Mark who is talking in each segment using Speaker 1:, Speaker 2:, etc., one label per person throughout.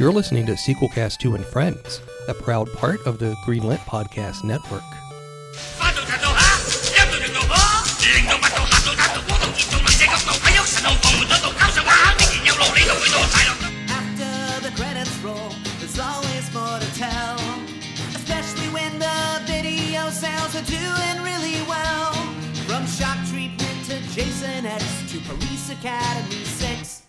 Speaker 1: You're listening to Sequelcast 2 and Friends, a proud part of the Greenlit Podcast Network.
Speaker 2: After the credits roll, there's always more to tell. Especially when the video sales are doing really well. From shock treatment to Jason X to Police Academy 6.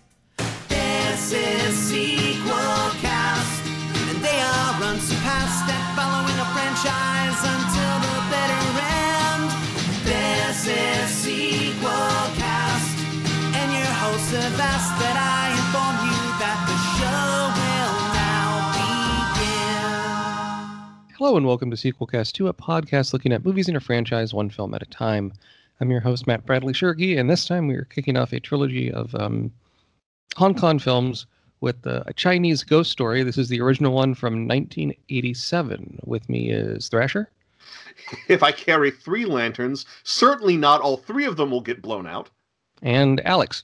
Speaker 2: This is Sequel Cast. And they are unsurpassed at following a franchise until the bitter end. This is Sequel Cast. And your hosts have asked that I inform you that the show will now begin.
Speaker 1: Hello and welcome to Sequel Cast 2, a podcast looking at movies in a franchise one film at a time. I'm your host, Matt Bradley Shirky, and this time we are kicking off a trilogy of um, Hong Kong films with uh, a Chinese ghost story. This is the original one from 1987. With me is Thrasher.
Speaker 3: If I carry three lanterns, certainly not all three of them will get blown out.
Speaker 1: And Alex.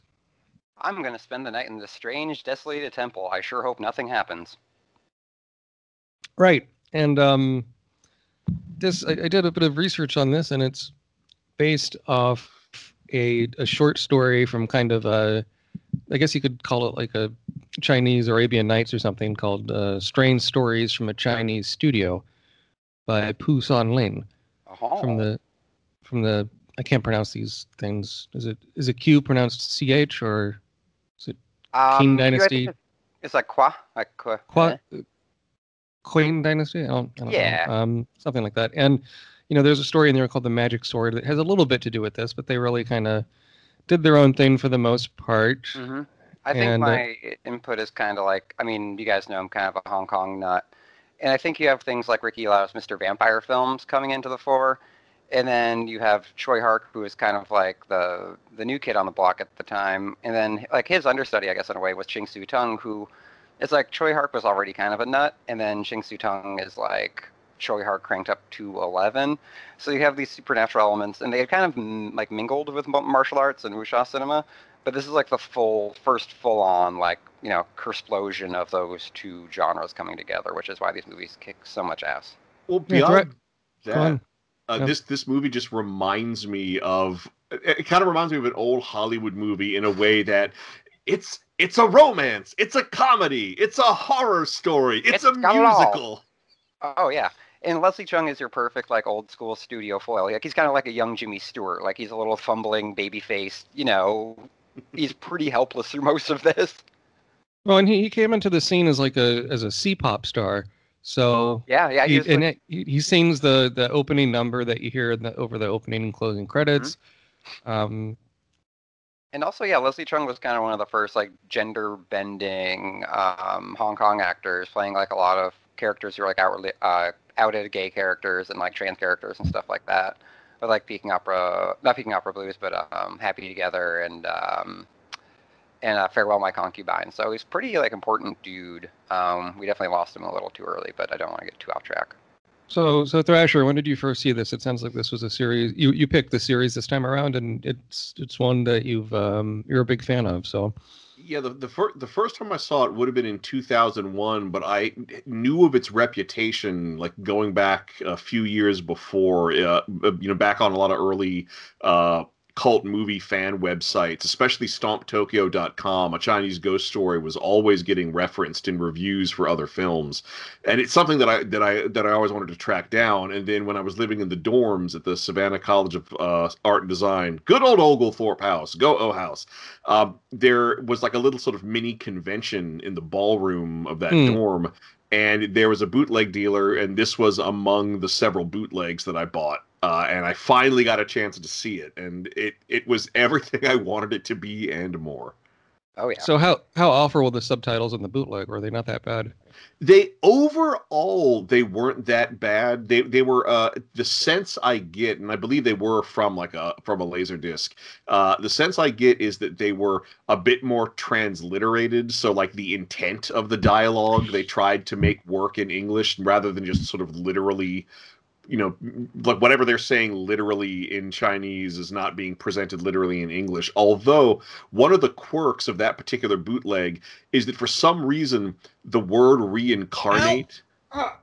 Speaker 4: I'm going to spend the night in this strange, desolated temple. I sure hope nothing happens.
Speaker 1: Right. And um, this I, I did a bit of research on this, and it's based off a a short story from kind of a, I guess you could call it like a Chinese Arabian Nights or something called uh, "Strange Stories from a Chinese Studio" by Pu San Lin
Speaker 4: Oh.
Speaker 1: from the from the I can't pronounce these things. Is it is it Q pronounced C H or is it
Speaker 4: um,
Speaker 1: Qing
Speaker 4: you-
Speaker 1: Dynasty?
Speaker 4: it's- It's like Qua. Like Qua.
Speaker 1: Qua,
Speaker 4: eh?
Speaker 1: Queen Dynasty? I don't, I don't
Speaker 4: Yeah.
Speaker 1: know. Um, something like that. And, you know, there's a story in there called The Magic Sword that has a little bit to do with this, but they really kind of did their own thing for the most part.
Speaker 4: hmm I think
Speaker 1: And, uh,
Speaker 4: my input is kind of like, I mean, you guys know I'm kind of a Hong Kong nut. And I think you have things like Ricky Lau's Mr. Vampire films coming into the fore. And then you have Tsui Hark, who is kind of like the the new kid on the block at the time. And then like his understudy, I guess in a way, was Ching Siu Tung, who it's like Tsui Hark was already kind of a nut, and then Ching Siu Tung is like Tsui Hark cranked up to eleven. So you have these supernatural elements, and they had kind of mm, like mingled with martial arts and wuxia cinema. But this is like the full first full on like you know explosion of those two genres coming together, which is why these movies kick so much ass.
Speaker 3: Well,
Speaker 1: Yeah,
Speaker 3: beyond
Speaker 1: direct-
Speaker 3: that, uh,
Speaker 1: Yeah.
Speaker 3: this this movie just reminds me of. It, it kind of reminds me of an old Hollywood movie in a way that it's it's a romance, it's a comedy, it's a horror story, it's,
Speaker 4: It's
Speaker 3: a
Speaker 4: got it all.
Speaker 3: musical.
Speaker 4: Oh yeah, and Leslie Cheung is your perfect like old school studio foil. Like he's kind of like a young Jimmy Stewart. Like he's a little fumbling baby face. You know, he's pretty helpless through most of this.
Speaker 1: Well, and he, he came into the scene as like a as a C-pop star. So
Speaker 4: Yeah, yeah.
Speaker 1: he,
Speaker 4: He
Speaker 1: and
Speaker 4: like-
Speaker 1: it, he, he sings the the opening number that you hear in the, over the opening and closing credits. Um,
Speaker 4: and also yeah, Leslie Cheung was kind of one of the first like gender bending um, Hong Kong actors, playing like a lot of characters who are like outwardly uh, outed gay characters and like trans characters and stuff like that. But like Peking Opera, not Peking Opera Blues, but um, Happy Together and um, and uh, Farewell My Concubine. So he's pretty like important dude. Um, we definitely lost him a little too early, but I don't want to get too off track.
Speaker 1: so so Thrasher, when did you first see this? It sounds like this was a series. You you picked the series this time around, and it's it's one that you've um, you're a big fan of. So
Speaker 3: Yeah, the the first the first time I saw it would have been in 2001, but I knew of its reputation like going back a few years before. Uh, you know, back on a lot of early uh, cult movie fan websites, especially StompTokyo.com. A Chinese ghost story was always getting referenced in reviews for other films, and it's something that I that I that I always wanted to track down. And then when I was living in the dorms at the Savannah College of uh, Art and Design, good old Oglethorpe House, go O House um, there was like a little sort of mini convention in the ballroom of that
Speaker 1: Hmm.
Speaker 3: dorm and there was a bootleg dealer and this was among the several bootlegs that i bought uh, and i finally got a chance to see it and it, it was everything i wanted it to be and more
Speaker 4: Oh yeah.
Speaker 1: so how how awful were the subtitles in the bootleg? Were they not that bad?
Speaker 3: they overall they weren't that bad they they were uh the sense i get and i believe they were from like a from a laser disc uh the sense i get is that they were a bit more transliterated so like the intent of the dialogue they tried to make work in english rather than just sort of literally you know, like whatever they're saying literally in Chinese is not being presented literally in English. Although one of the quirks of that particular bootleg is that for some reason the word reincarnate. Ah.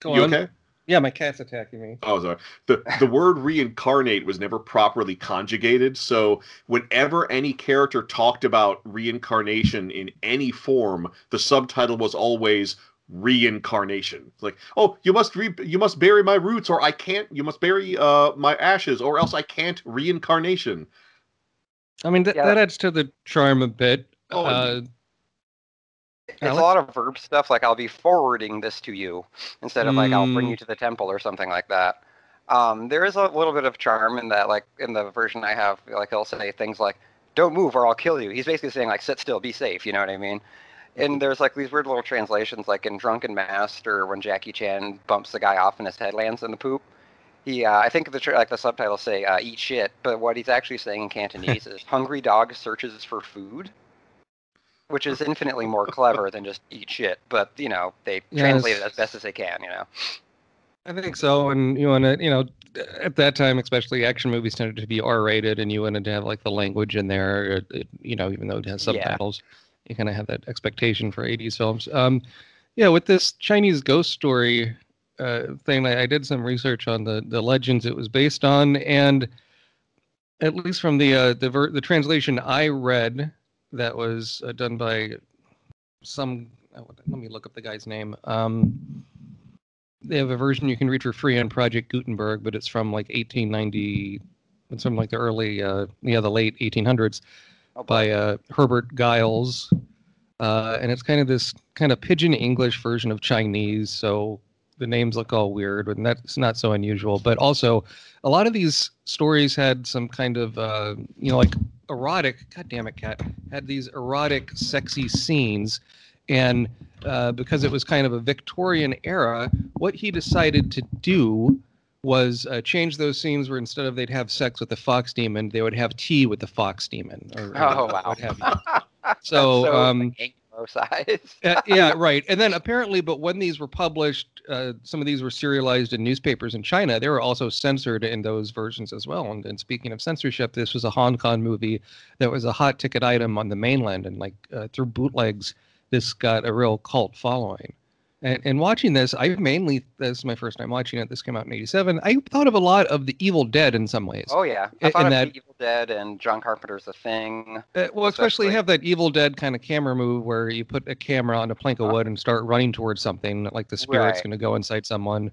Speaker 1: Go
Speaker 3: you
Speaker 1: on.
Speaker 3: okay?
Speaker 1: Yeah, my cat's attacking me.
Speaker 3: Oh, sorry. The the word reincarnate was never properly conjugated. So whenever any character talked about reincarnation in any form, the subtitle was always reincarnation. It's like, oh, you must re- you must bury my roots, or I can't. You must bury uh my ashes, or else I can't reincarnation.
Speaker 1: I mean, that,
Speaker 4: Yeah.
Speaker 1: that adds to the charm a bit.
Speaker 3: Oh,
Speaker 1: uh,
Speaker 4: It's
Speaker 1: Alex?
Speaker 4: a lot of verb stuff. Like I'll be forwarding this to you instead of like I'll bring
Speaker 1: Mm.
Speaker 4: you to the temple or something like that. Um, there is a little bit of charm in that. Like in the version I have, like he'll say things like "Don't move or I'll kill you." He's basically saying like "Sit still, be safe." You know what I mean? And there's like these weird little translations, like in Drunken Master, when Jackie Chan bumps the guy off and his head lands in the poop. He, uh, I think the tr- like the subtitles say uh, "eat shit," but what he's actually saying in Cantonese is "hungry dog searches for food," which is infinitely more clever than just "eat shit." But you know, they
Speaker 1: Yeah,
Speaker 4: translate it as best as they can. You know,
Speaker 1: I think so, and you want to, you know, at that time, especially action movies tended to be R-rated, and you wanted to have like the language in there, you know, even though it has
Speaker 4: Yeah.
Speaker 1: You kind of have that expectation for '80s films. Um, yeah, with this Chinese ghost story uh, thing, I, I did some research on the the legends it was based on, and at least from the uh, the ver- the translation I read, that was uh, done by some. uh, Let me look up the guy's name. Um, they have a version you can read for free on Project Gutenberg, but it's from like 1890. It's from like the early, uh, yeah, the late 1800s
Speaker 4: oh,
Speaker 1: by uh, Herbert Giles, uh, and it's kind of this kind of pidgin English version of Chinese. So the names look all weird, and that's not so unusual. But also, a lot of these stories had some kind of, uh, you know, like erotic. God damn it, cat had these erotic, sexy scenes, and uh, because it was kind of a Victorian era, what he decided to do was uh, change those scenes where instead of they'd have sex with the fox demon, they would have tea with the fox demon. Or, or
Speaker 4: Oh, wow.
Speaker 1: you. So, um,
Speaker 4: size.
Speaker 1: uh, yeah, right. And then apparently, but when these were published, uh, some of these were serialized in newspapers in China. They were also censored in those versions as well. And, and speaking of censorship, this was a Hong Kong movie that was a hot ticket item on the mainland, and like uh, through bootlegs, this got a real cult following. And, and watching this, I mainly this is my first time watching it. This came out in '87. I thought of a lot of The Evil Dead in some ways.
Speaker 4: Oh yeah, I
Speaker 1: In-
Speaker 4: thought
Speaker 1: in
Speaker 4: of
Speaker 1: that-
Speaker 4: Evil Dead and John Carpenter's The Thing.
Speaker 1: Uh, well, especially
Speaker 4: especially-
Speaker 1: have that Evil Dead kind of camera move where you put a camera on a plank of
Speaker 4: Uh,
Speaker 1: wood and start running towards something, like the spirit's
Speaker 4: Right.
Speaker 1: going to go inside someone.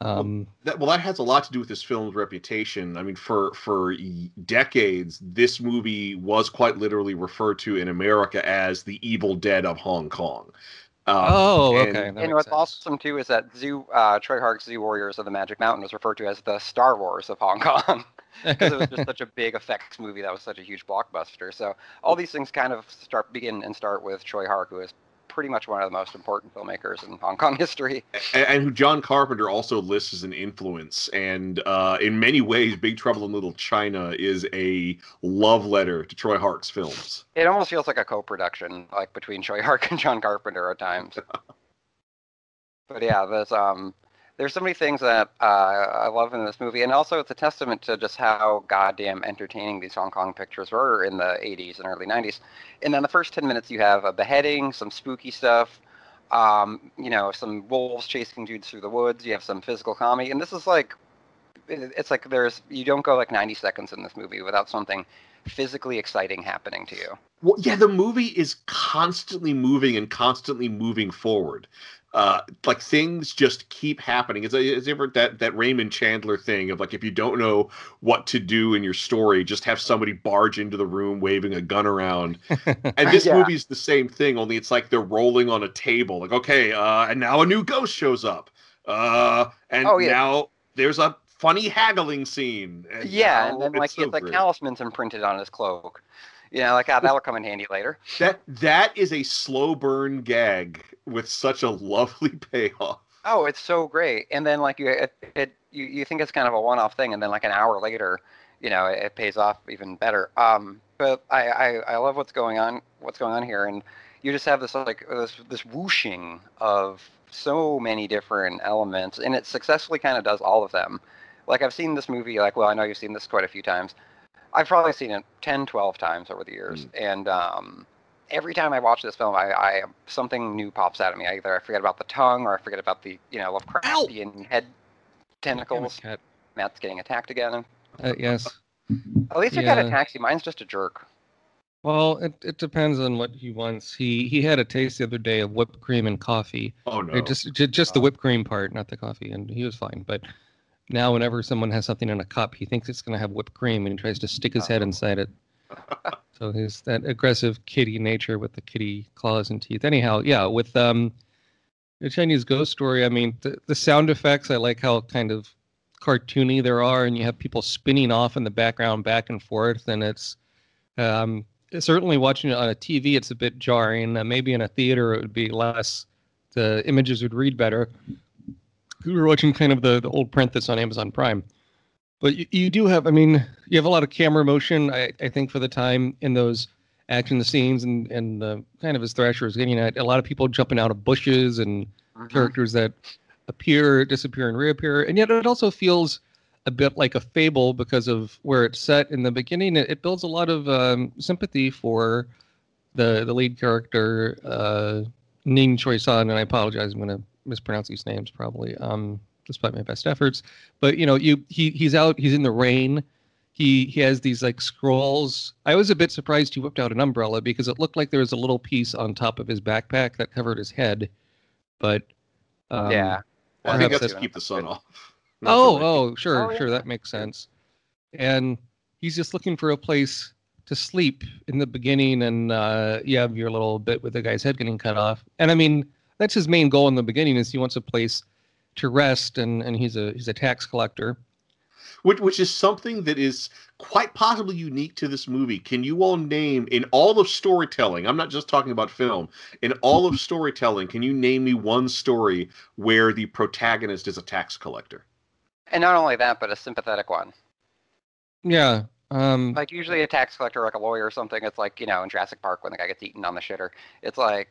Speaker 1: Um,
Speaker 3: That, well, that has a lot to do with this film's reputation. I mean, for for decades, this movie was quite literally referred to in America as the Evil Dead of Hong Kong. Um,
Speaker 1: oh,
Speaker 3: and-
Speaker 1: okay. that
Speaker 4: and what's
Speaker 1: sense.
Speaker 4: awesome too is that Zu, uh, Tsui Hark's Zu Warriors of the Magic Mountain was referred to as the Star Wars of Hong Kong because it was just such a big effects movie that was such a huge blockbuster. So all these things kind of start begin and start with Tsui Hark, who is pretty much one of the most important filmmakers in Hong Kong history.
Speaker 3: and, and who John Carpenter also lists as an influence. And uh, in many ways, Big Trouble in Little China is a love letter to Tsui Hark's films.
Speaker 4: It almost feels like a co-production, like between Tsui Hark and John Carpenter at times. but yeah, there's um, there's so many things that uh, I love in this movie, and also it's a testament to just how goddamn entertaining these Hong Kong pictures were in the 80s and early 90s. And then the first 10 minutes, you have a beheading, some spooky stuff, um, you know, some wolves chasing dudes through the woods. You have some physical comedy, and this is like, it's like there's you don't go like 90 seconds in this movie without something physically exciting happening to you.
Speaker 3: Well, yeah, the movie is constantly moving and constantly moving forward. Uh, like things just keep happening. It's, it's ever that that Raymond Chandler thing of like if you don't know what to do in your story, just have somebody barge into the room waving a gun around. And this
Speaker 4: Yeah.
Speaker 3: movie's the same thing, only it's like they're rolling on a table. Like okay, uh, and now a new ghost shows up. Uh, and
Speaker 4: Oh, yeah.
Speaker 3: now there's a funny haggling scene. And
Speaker 4: yeah, and then like
Speaker 3: it's
Speaker 4: he
Speaker 3: so
Speaker 4: has like
Speaker 3: great.
Speaker 4: talismans imprinted on his cloak. You know, like ah, that'll come in handy later.
Speaker 3: That that is a slow burn gag with such a lovely payoff.
Speaker 4: Oh, it's so great. And then like you, it, it you, you think it's kind of a one-off thing, and then like an hour later, you know, it, it pays off even better. Um, but I, I, I love what's going on, what's going on here, and you just have this like this this whooshing of so many different elements, and it successfully kind of does all of them. Like I've seen this movie, like well, I know you've seen this quite a few times. I've probably seen it 10, 12 times over the years, and um, every time I watch this film, I, I something new pops out at me. Either I forget about the tongue, or I forget about the you know Lovecraftian head tentacles.
Speaker 1: Cat.
Speaker 4: Matt's getting attacked again.
Speaker 1: Uh, yes.
Speaker 4: At least it got a
Speaker 1: Yeah.
Speaker 4: taxi. Mine's just a jerk.
Speaker 1: Well, it, it depends on what he wants. He he had a taste the other day of whipped cream and coffee.
Speaker 3: Oh no!
Speaker 1: It just ju- just the whipped cream part, not the coffee, and he was fine. But now, whenever someone has something in a cup, he thinks it's going to have whipped cream, and he tries to stick his head inside it. so he's that aggressive kitty nature with the kitty claws and teeth. Anyhow, yeah, with um, the Chinese ghost story. I mean, the, the sound effects. I like how kind of cartoony there are, and you have people spinning off in the background, back and forth, and it's um, certainly watching it on a TV, it's a bit jarring. Uh, maybe in a theater, it would be less. The images would read better. We were watching kind of the, the old print that's on Amazon Prime. But you, you do have, I mean, you have a lot of camera motion, I, I think, for the time in those action scenes, and, and uh, kind of as Thrasher was getting at, a lot of people jumping out of bushes and characters that appear, disappear, and reappear. And yet it also feels a bit like a fable because of where it's set in the beginning. It, it builds a lot of um, sympathy for the the lead character, uh, Ning Choi San, and I apologize, I'm going to mispronounce these names probably, um, despite my best efforts. But you know, you he he's out, he's in the rain. He he has these like scrolls. I was a bit surprised he whipped out an umbrella because it looked like there was a little piece on top of his backpack that covered his head. But um,
Speaker 4: yeah.
Speaker 3: Well, I think that's to keep the sun off.
Speaker 1: Oh, oh, sure,
Speaker 4: Oh, yeah.
Speaker 1: sure, that makes sense. And he's just looking for a place to sleep in the beginning, and uh, you have your little bit with the guy's head getting cut off. And I mean, that's his main goal in the beginning is he wants a place to rest, and and he's a he's a tax collector.
Speaker 3: which which is something that is quite possibly unique to this movie. Can you all name in all of storytelling? I'm not just talking about film. In all of storytelling, can you name me one story where the protagonist is a tax collector?
Speaker 4: And not only that, but a sympathetic one.
Speaker 1: Yeah. Um,
Speaker 4: Like usually a tax collector, like a lawyer or something. It's like you know in Jurassic Park when the guy gets eaten on the shitter. It's like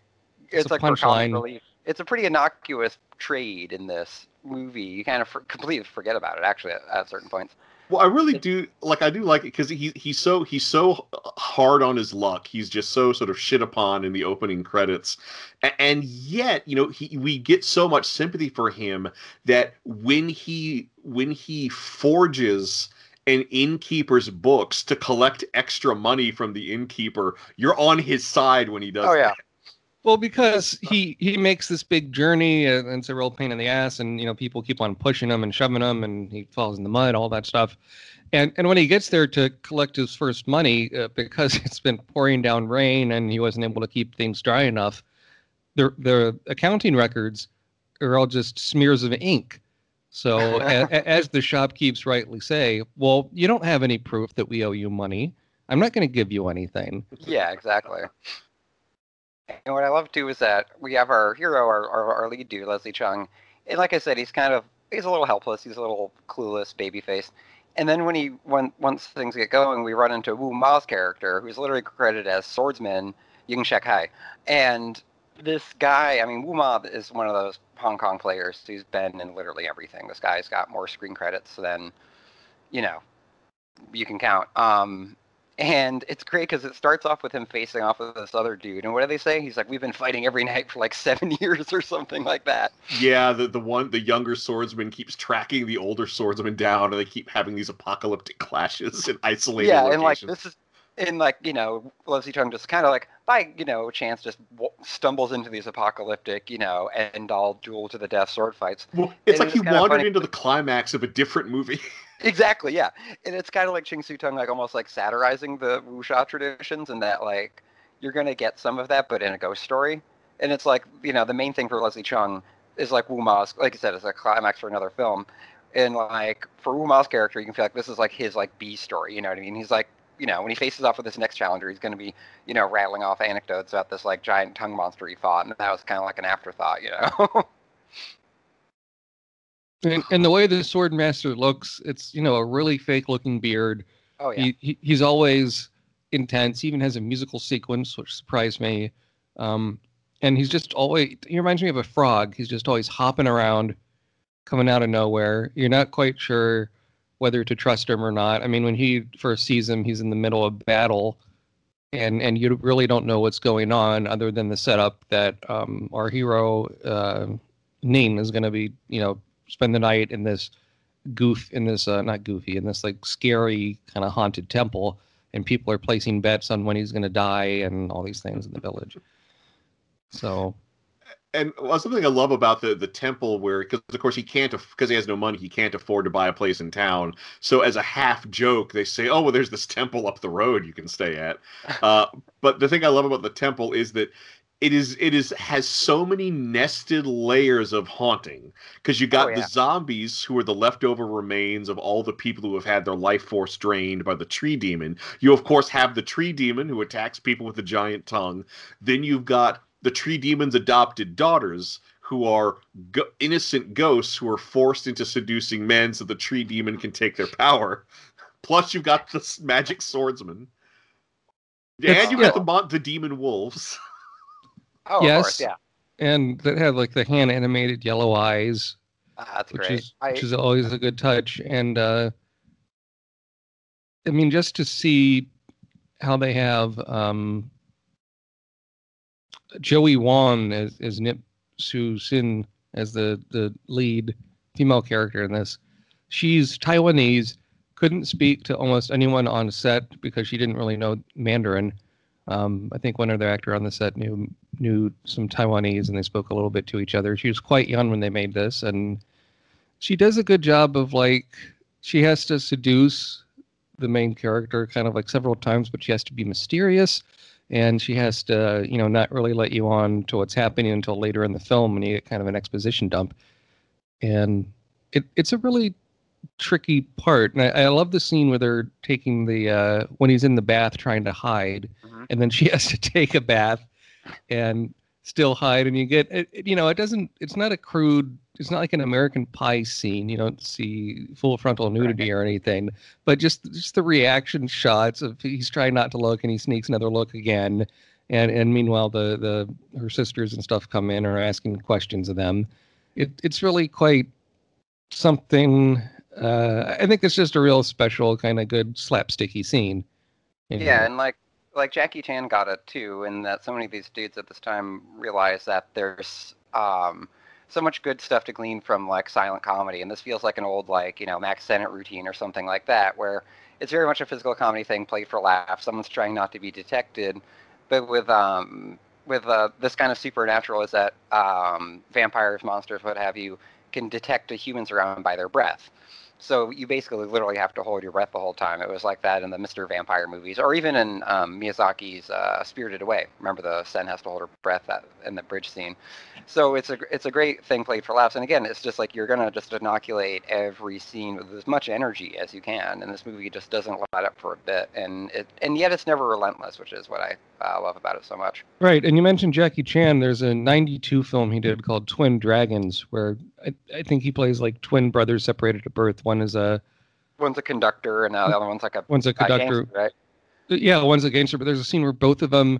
Speaker 1: It's
Speaker 4: it's,
Speaker 1: a
Speaker 4: like for comic
Speaker 1: punchline.
Speaker 4: relief. It's a pretty innocuous trade in this movie. You kind of for, completely forget about it actually at, at certain points.
Speaker 3: Well, I really do like. I do like it because he he's so he's so hard on his luck. He's just so sort of shit upon in the opening credits, A- and yet you know he we get so much sympathy for him that when he when he forges an innkeeper's books to collect extra money from the innkeeper, you're on his side when he does.
Speaker 4: Oh yeah,
Speaker 3: that.
Speaker 1: Well, because he he makes this big journey, and it's a real pain in the ass, and you know people keep on pushing him and shoving him, and he falls in the mud, all that stuff. And and when he gets there to collect his first money, uh, because it's been pouring down rain and he wasn't able to keep things dry enough, the the accounting records are all just smears of ink. So a, a- as the shopkeepers rightly say, well, you don't have any proof that we owe you money. I'm not going to give you anything.
Speaker 4: yeah, exactly. And what I love too is that we have our hero, our, our, our lead dude, Leslie Cheung, and like I said, he's kind of he's a little helpless. He's a little clueless, baby face. And then when he when once things get going, we run into Wu Ma's character, who's literally credited as swordsman Ying Shek Hai. And this guy, I mean, Wu Ma is one of those Hong Kong players who's been in literally everything. This guy's got more screen credits than, you know, you can count. Um, and it's great because it starts off with him facing off with this other dude. And what do they say? He's like, "We've been fighting every night for like seven years or something like that."
Speaker 3: Yeah, the, the one the younger swordsman keeps tracking the older swordsman down, and they keep having these apocalyptic clashes in isolated
Speaker 4: yeah,
Speaker 3: locations.
Speaker 4: and like this is, and like you know, Leslie Cheung just kind of like by you know chance just w- stumbles into these apocalyptic you know end all duel to the death sword fights.
Speaker 3: Well, it's
Speaker 4: And
Speaker 3: like he wandered
Speaker 4: funny-
Speaker 3: into the climax of a different movie.
Speaker 4: Exactly, yeah, and it's kind of like Ching Siu Tung, like almost like satirizing the wuxia traditions, and that like you're gonna get some of that, but in a ghost story. And it's like you know the main thing for Leslie Cheung is like Wu Ma's, like I said, it's a climax for another film, and like for Wu Ma's character, you can feel like this is like his like B story. You know what I mean? He's like you know when he faces off with this next challenger, he's gonna be you know rattling off anecdotes about this like giant tongue monster he fought, and that was kind of like an afterthought, you know.
Speaker 1: And, and the way the sword master looks, it's you know a really fake looking beard,
Speaker 4: Oh yeah.
Speaker 1: He, he he's always intense. He even has a musical sequence, which surprised me. Um, and he's just always he reminds me of a frog. He's just always hopping around, coming out of nowhere. You're not quite sure whether to trust him or not. I mean, when he first sees him, he's in the middle of battle, and and you really don't know what's going on other than the setup that um, our hero uh, Ning is going to be, you know, spend the night in this goof in this uh, not goofy in this like scary kind of haunted temple, and people are placing bets on when he's going to die and all these things in the village. So
Speaker 3: and something I love about the the temple, where because of course he can't because he has no money, he can't afford to buy a place in town. So as a half joke, they say, "Oh, well, there's this temple up the road you can stay at." Uh, but the thing I love about the temple is that it is it is has so many nested layers of haunting because you got
Speaker 4: Oh, yeah.
Speaker 3: the zombies who are the leftover remains of all the people who have had their life force drained by the tree demon. You of course have the tree demon who attacks people with a giant tongue. Then you've got the tree demon's adopted daughters who are go- innocent ghosts who are forced into seducing men so the tree demon can take their power. Plus you've got the magic swordsman. And you've got the the demon wolves.
Speaker 4: Oh,
Speaker 1: Yes.
Speaker 4: course, yeah.
Speaker 1: and that had like the hand animated yellow eyes,
Speaker 4: Ah, that's
Speaker 1: which
Speaker 4: great.
Speaker 1: is
Speaker 4: I,
Speaker 1: which is always a good touch. And uh, I mean, just to see how they have um, Joey Wong as, as Nip Su Sin as the the lead female character in this. She's Taiwanese, couldn't speak to almost anyone on set because she didn't really know Mandarin. Um, I think one other actor on the set knew knew some Taiwanese, and they spoke a little bit to each other. She was quite young when they made this, and she does a good job of like she has to seduce the main character kind of like several times, but she has to be mysterious, and she has to you know not really let you on to what's happening until later in the film when you get kind of an exposition dump, and it it's a really tricky part. And I, I love the scene where they're taking the uh, when he's in the bath trying to hide,
Speaker 4: Mhm.
Speaker 1: and then she has to take a bath and still hide. And you get it, you know it doesn't it's not a crude it's not like an American Pie scene. You don't see full frontal nudity or anything, but just just the reaction shots of he's trying not to look and he sneaks another look again. And, and meanwhile, the, the her sisters and stuff come in are asking questions of them. It, it's really quite something uh, I think it's just a real special kind of good slapsticky scene. you know.
Speaker 4: Yeah, and like like Jackie Chan got it too, and that so many of these dudes at this time realize that there's um so much good stuff to glean from like silent comedy, and this feels like an old like you know Mack Sennett routine or something like that, where it's very much a physical comedy thing, played for laughs. Someone's trying not to be detected, but with um with uh, this kind of supernatural is that um, vampires, monsters, what have you, can detect a human's around by their breath. So you basically literally have to hold your breath the whole time. It was like that in the Mr. Vampire movies, or even in um, Miyazaki's uh, Spirited Away. Remember the Sen has to hold her breath at, in the bridge scene. So it's a it's a great thing played for laughs. And again, it's just like you're gonna just inoculate every scene with as much energy as you can. And this movie just doesn't let up for a bit, and it and yet it's never relentless, which is what I uh, love about it so much.
Speaker 1: Right, and you mentioned Jackie Chan. There's a '92 film he did called Twin Dragons, where I, I think he plays like twin brothers separated at birth. One is a
Speaker 4: One's a conductor, and uh, the other one's like a,
Speaker 1: one's a
Speaker 4: a
Speaker 1: conductor.
Speaker 4: gangster, right?
Speaker 1: Yeah, one's a gangster, but there's a scene where both of them,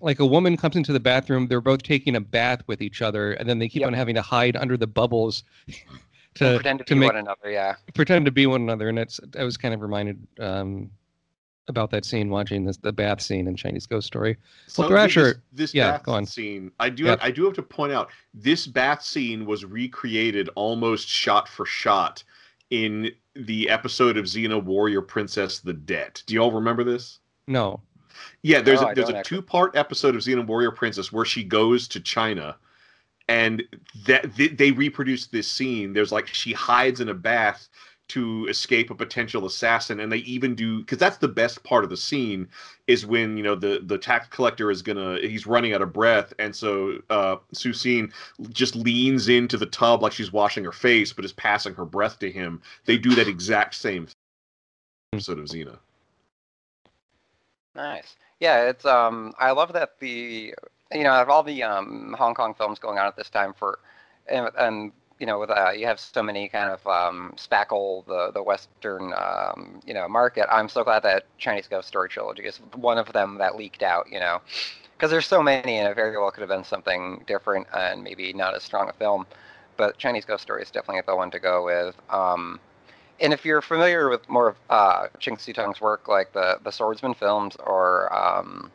Speaker 1: like a woman comes into the bathroom, they're both taking a bath with each other, and then they keep
Speaker 4: Yep.
Speaker 1: on having to hide under the bubbles to
Speaker 4: pretend to,
Speaker 1: to
Speaker 4: be
Speaker 1: make
Speaker 4: one another. Yeah.
Speaker 1: pretend to be one another. And it's I was kind of reminded um, about that scene watching this the bath scene in Chinese Ghost Story. Well,
Speaker 3: So
Speaker 1: Thrasher-
Speaker 3: this, this
Speaker 1: yeah,
Speaker 3: bath scene, I do
Speaker 1: Yep.
Speaker 3: I do have to point out this bath scene was recreated almost shot for shot in the episode of Xena Warrior Princess the Debt. Do you all remember this?
Speaker 1: No,
Speaker 3: Yeah, there's
Speaker 4: No,
Speaker 3: a, there's a two part episode of Xena Warrior Princess where she goes to China, and that they, they reproduce this scene. There's like she hides in a bath to escape a potential assassin, and they even do because that's the best part of the scene is when you know the the tax collector is gonna he's running out of breath, and so uh, Susine just leans into the tub like she's washing her face, but is passing her breath to him. They do that exact same episode of Xena.
Speaker 4: Nice. Yeah, it's um I love that the you know, out of all the um Hong Kong films going on at this time for and, and you know, with uh, you have so many kind of um, spackle the the Western um, you know market. I'm so glad that Chinese Ghost Story trilogy is one of them that leaked out. You know, because there's so many, and it very well could have been something different and maybe not as strong a film. But Chinese Ghost Story is definitely the one to go with. Um, and if you're familiar with more of uh, Ching Siu-tung's work, like the the Swordsman films or um,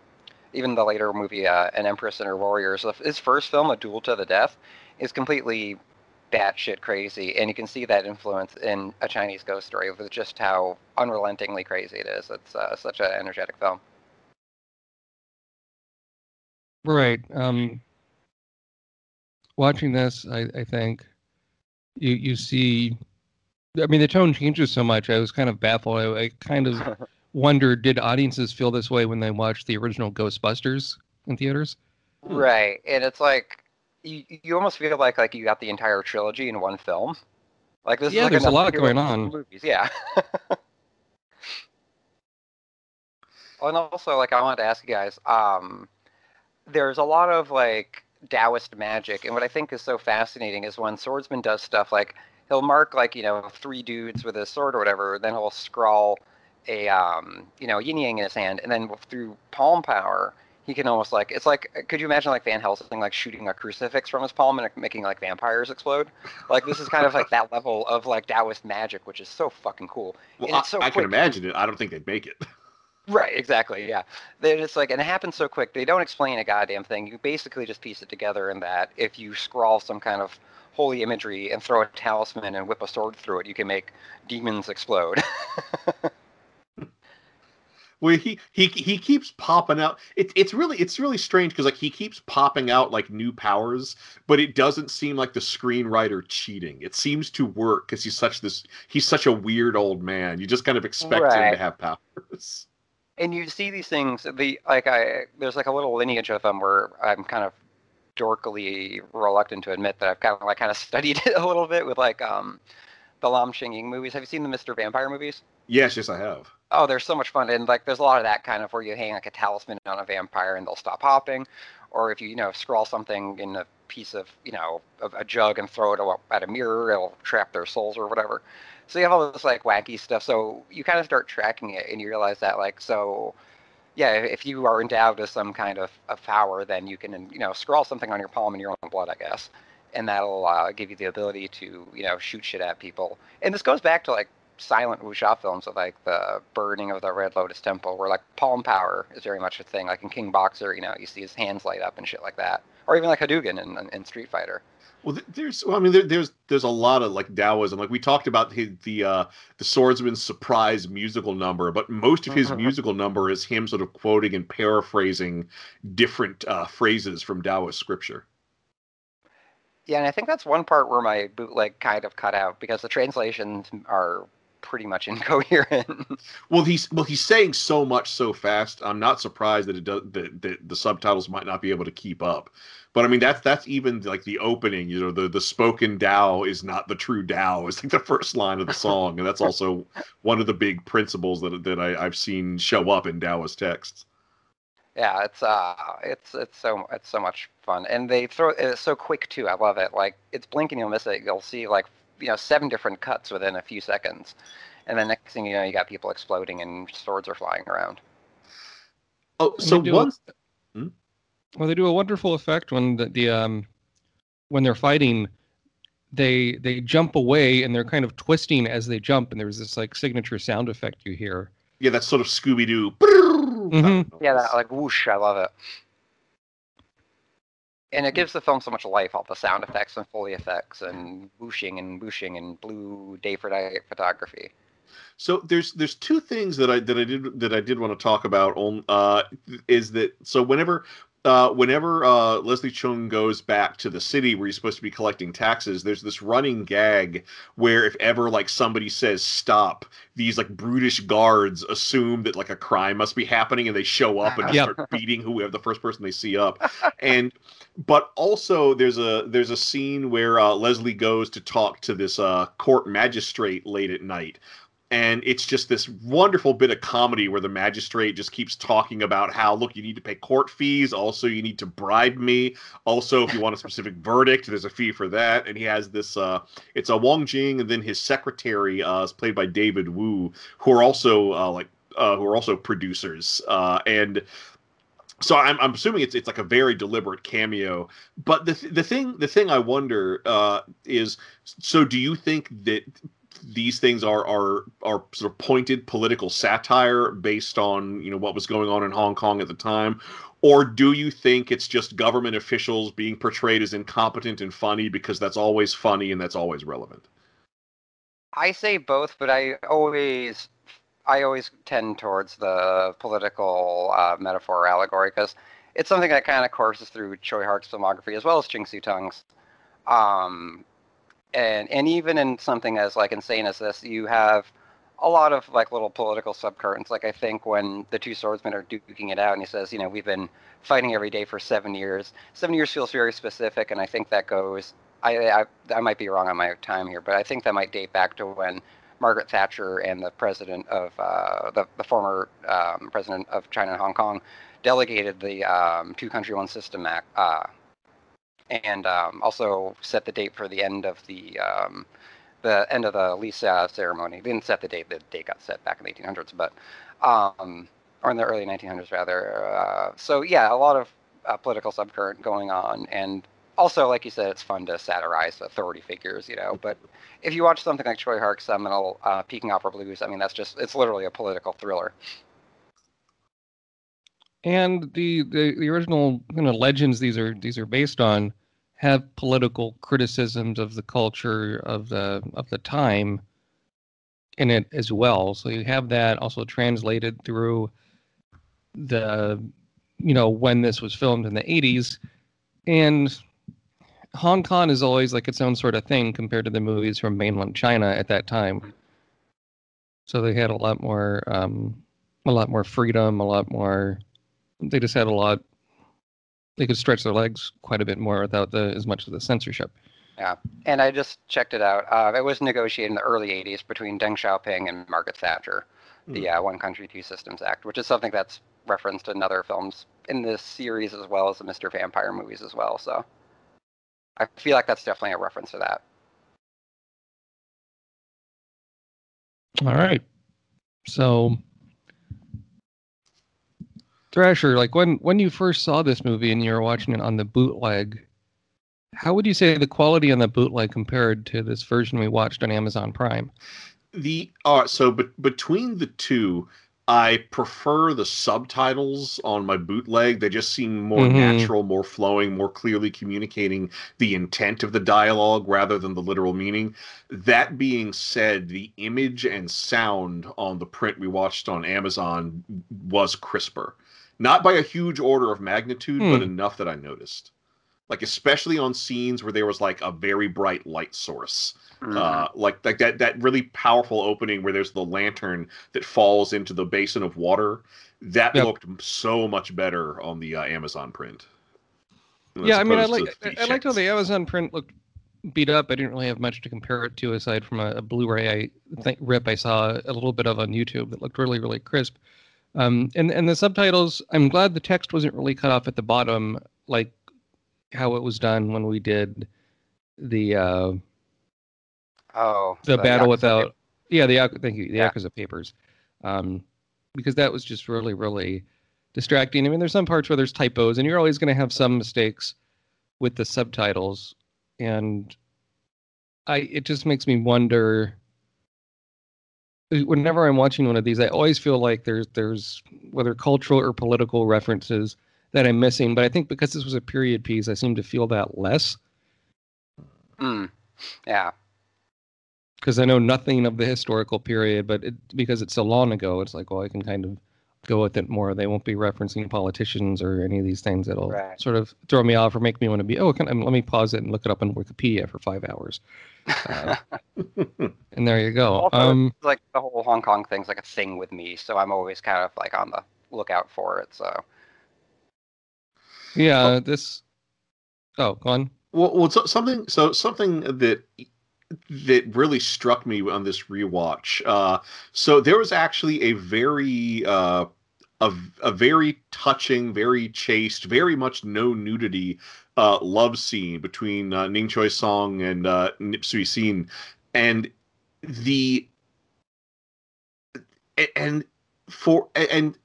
Speaker 4: even the later movie uh, An Empress and Her Warriors, his first film, A Duel to the Death, is completely batshit crazy, and you can see that influence in a Chinese ghost story with just how unrelentingly crazy it is. It's uh, such an energetic film.
Speaker 1: Right. Um, watching this, I, I think you you see. I mean, the tone changes so much. I was kind of baffled. I, I kind of wondered, did audiences feel this way when they watched the original Ghostbusters in theaters?
Speaker 4: Right, and it's like you, you almost feel like like you got the entire trilogy in one film. Like this
Speaker 1: Yeah,
Speaker 4: is like
Speaker 1: there's a lot going on.
Speaker 4: Movies, yeah. And also, like, I wanted to ask you guys, um, there's a lot of like Taoist magic, and what I think is so fascinating is when Swordsman does stuff like he'll mark like you know three dudes with a sword or whatever, then he'll scrawl a um, you know yin yang in his hand, and then through palm power, he can almost like it's like could you imagine like Van Helsing like shooting a crucifix from his palm and making like vampires explode? Like this is kind of like that level of like Taoist magic, which is so fucking cool.
Speaker 3: Well,
Speaker 4: And
Speaker 3: I,
Speaker 4: so
Speaker 3: I can imagine it. I don't think they'd make it.
Speaker 4: Right, exactly. Yeah, Then it's like, and it happens so quick. They don't explain a goddamn thing. You basically just piece it together in that if you scrawl some kind of holy imagery and throw a talisman and whip a sword through it, you can make demons explode.
Speaker 3: Well, he he he keeps popping out. It's it's really it's really strange because like he keeps popping out like new powers, but it doesn't seem like the screenwriter cheating. It seems to work because he's such this he's such a weird old man. You just kind of expect him to have powers.
Speaker 4: and you see these things. The like I there's like a little lineage of them where I'm kind of dorkily reluctant to admit that I've kind of like kind of studied it a little bit with like um the Lam Ching Ying movies. Have you seen the Mr. Vampire movies?
Speaker 3: Yes, yes, I have.
Speaker 4: Oh, they're so much fun, and like there's a lot of that kind of where you hang like a talisman on a vampire and they'll stop hopping, or if you you know scrawl something in a piece of you know a jug and throw it at a mirror, it'll trap their souls or whatever. So you have all this like wacky stuff. So you kind of start tracking it, and you realize that like so, yeah, if you are endowed with some kind of, of power, then you can you know scrawl something on your palm in your own blood, I guess, and that'll uh, give you the ability to you know shoot shit at people. And this goes back to like silent wuxia films of like the burning of the Red Lotus Temple, where like palm power is very much a thing. Like in King Boxer, you know, you see his hands light up and shit like that, or even like Hadouken in, in, Street Fighter.
Speaker 3: Well, there's, well, I mean, there, there's there's a lot of like Taoism. Like we talked about the the uh, the swordsman's surprise musical number, but most of his
Speaker 4: Mhm.
Speaker 3: musical number is him sort of quoting and paraphrasing different uh, phrases from Taoist scripture.
Speaker 4: Yeah, and I think that's one part where my bootleg kind of cut out because the translations are pretty much incoherent.
Speaker 3: Well, he's well, he's saying so much so fast. I'm not surprised that it does that, that the subtitles might not be able to keep up. But I mean, that's that's even like the opening. You know, the the spoken Tao is not the true Tao. It's like the first line of the song, and that's also one of the big principles that that I, I've seen show up in Taoist texts.
Speaker 4: yeah, it's uh, it's it's so it's so much fun, and they throw it's so quick too. I love it. Like it's blinking you'll miss it. You'll see like you know seven different cuts within a few seconds, and then next thing you know, you got people exploding and swords are flying around.
Speaker 3: Oh, so
Speaker 1: do
Speaker 3: one
Speaker 1: a- Well, they do a wonderful effect when the, the um when they're fighting. They they jump away and they're kind of twisting as they jump, and there's this like signature sound effect you hear.
Speaker 3: yeah, that's sort of Scooby Doo.
Speaker 1: Mhm.
Speaker 4: Yeah, that like whoosh, I love it. And it gives the film so much life, all the sound effects and Foley effects and whooshing and whooshing and blue day for night photography.
Speaker 3: So there's there's two things that I that I did that I did want to talk about. On uh, is that so whenever uh, whenever uh, Leslie Cheung goes back to the city where he's supposed to be collecting taxes, there's this running gag where if ever like somebody says stop, these like brutish guards assume that like a crime must be happening and they show up and just
Speaker 1: Yep.
Speaker 3: start beating whoever the first person they see up. And but also there's a there's a scene where uh, Leslie goes to talk to this uh, court magistrate late at night and it's just this wonderful bit of comedy where the magistrate just keeps talking about how look you need to pay court fees. Also you need to bribe me. Also if you want a specific verdict there's a fee for that. And he has this uh it's a wong jing and then his secretary uh is played by david wu who are also uh like uh who are also producers. Uh and so I'm, I'm assuming it's it's like a very deliberate cameo. But the the thing the thing i wonder uh is so do you think that these things are are are sort of pointed political satire based on you know what was going on in Hong Kong at the time, or do you think it's just government officials being portrayed as incompetent and funny because that's always funny and that's always relevant?
Speaker 4: I say both, but I always I always tend towards the political uh, metaphor allegory because it's something that kind of courses through Tsui Hark's filmography as well as Ching Siu Tung's. Um, and and even in something as like insane as this, you have a lot of like little political subcurrents. Like I think when the two swordsmen are duking it out, and he says, you know, we've been fighting every day for seven years. Seven years feels very specific, and I think that goes. I, I I might be wrong on my time here, but I think that might date back to when Margaret Thatcher and the president of uh, the the former um, president of China and Hong Kong delegated the um, two country one system act uh, and um, also set the date for the end of the um, the end of the Lisa ceremony. They didn't set the date; the date got set back in the 1800s, but um, or in the early 1900s rather. Uh, so yeah, a lot of uh, political subcurrent going on, and also, like you said, it's fun to satirize authority figures, you know. But if you watch something like Tsui Hark's seminal uh, Peking Opera Blues, I mean, that's just it's literally a political thriller.
Speaker 1: And the, the, the original legends these are these are based on have political criticisms of the culture of the of the time in it as well. So you have that also translated through the you know when this was filmed in the 80s and Hong Kong is always like its own sort of thing compared to the movies from mainland China at that time. So they had a lot more um a lot more freedom, a lot more they just had a lot they could stretch their legs quite a bit more without the as much of the censorship.
Speaker 4: Yeah, and I just checked it out. Uh, it was negotiated in the early '80s between Deng Xiaoping and Margaret Thatcher, mm. the uh, One Country Two Systems Act, which is something that's referenced in other films in this series as well as the Mr. Vampire movies as well. So I feel like that's definitely a reference to that.
Speaker 1: All right. So Thrasher, like when when you first saw this movie and you were watching it on the bootleg, how would you say the quality on the bootleg compared to this version we watched on Amazon Prime?
Speaker 3: The uh, so but between the two, I prefer the subtitles on my bootleg. They just seem more mm-hmm. natural, more flowing, more clearly communicating the intent of the dialogue rather than the literal meaning. That being said, the image and sound on the print we watched on Amazon was crisper. Not by a huge order of magnitude, hmm. but enough that I noticed. Like especially on scenes where there was like a very bright light source. Mm. Uh, like like that that really powerful opening where there's the lantern that falls into the basin of water. That yep. looked so much better on the uh, Amazon print.
Speaker 1: Yeah, I mean, I like I, I liked how the Amazon print looked beat up. I didn't really have much to compare it to aside from a, a Blu-ray I think rip I saw a little bit of on YouTube that looked really really crisp. Um, and and the subtitles, I'm glad the text wasn't really cut off at the bottom, like how it was done when we did the uh,
Speaker 4: oh
Speaker 1: the, the battle Yakuza without paper. yeah the thank you the yeah. Yakuza papers, um, because that was just really really distracting. I mean, there's some parts where there's typos, and you're always going to have some mistakes with the subtitles, and I it just makes me wonder whenever I'm watching one of these, I always feel like there's there's whether cultural or political references that I'm missing. But I think because this was a period piece, I seem to feel that less.
Speaker 4: Hmm. Yeah.
Speaker 1: Because I know nothing of the historical period, but it, because it's so long ago, it's like, well, I can kind of go with it more. They won't be referencing politicians or any of these things that'll right. sort of throw me off or make me want to be, oh, can I, let me pause it and look it up on Wikipedia for five hours. Uh, and there you go.
Speaker 4: Also, um, like the whole Hong Kong thing's like a thing with me, so I'm always kind of like on the lookout for it. So
Speaker 1: yeah, this. Oh, go on.
Speaker 3: Well, well, so, something. So something that that really struck me on this rewatch. Uh, so there was actually a very uh, a, a very touching, very chaste, very much no nudity uh, love scene between uh, Ning Choi Song and uh, Nip Sui Sin, and the and for and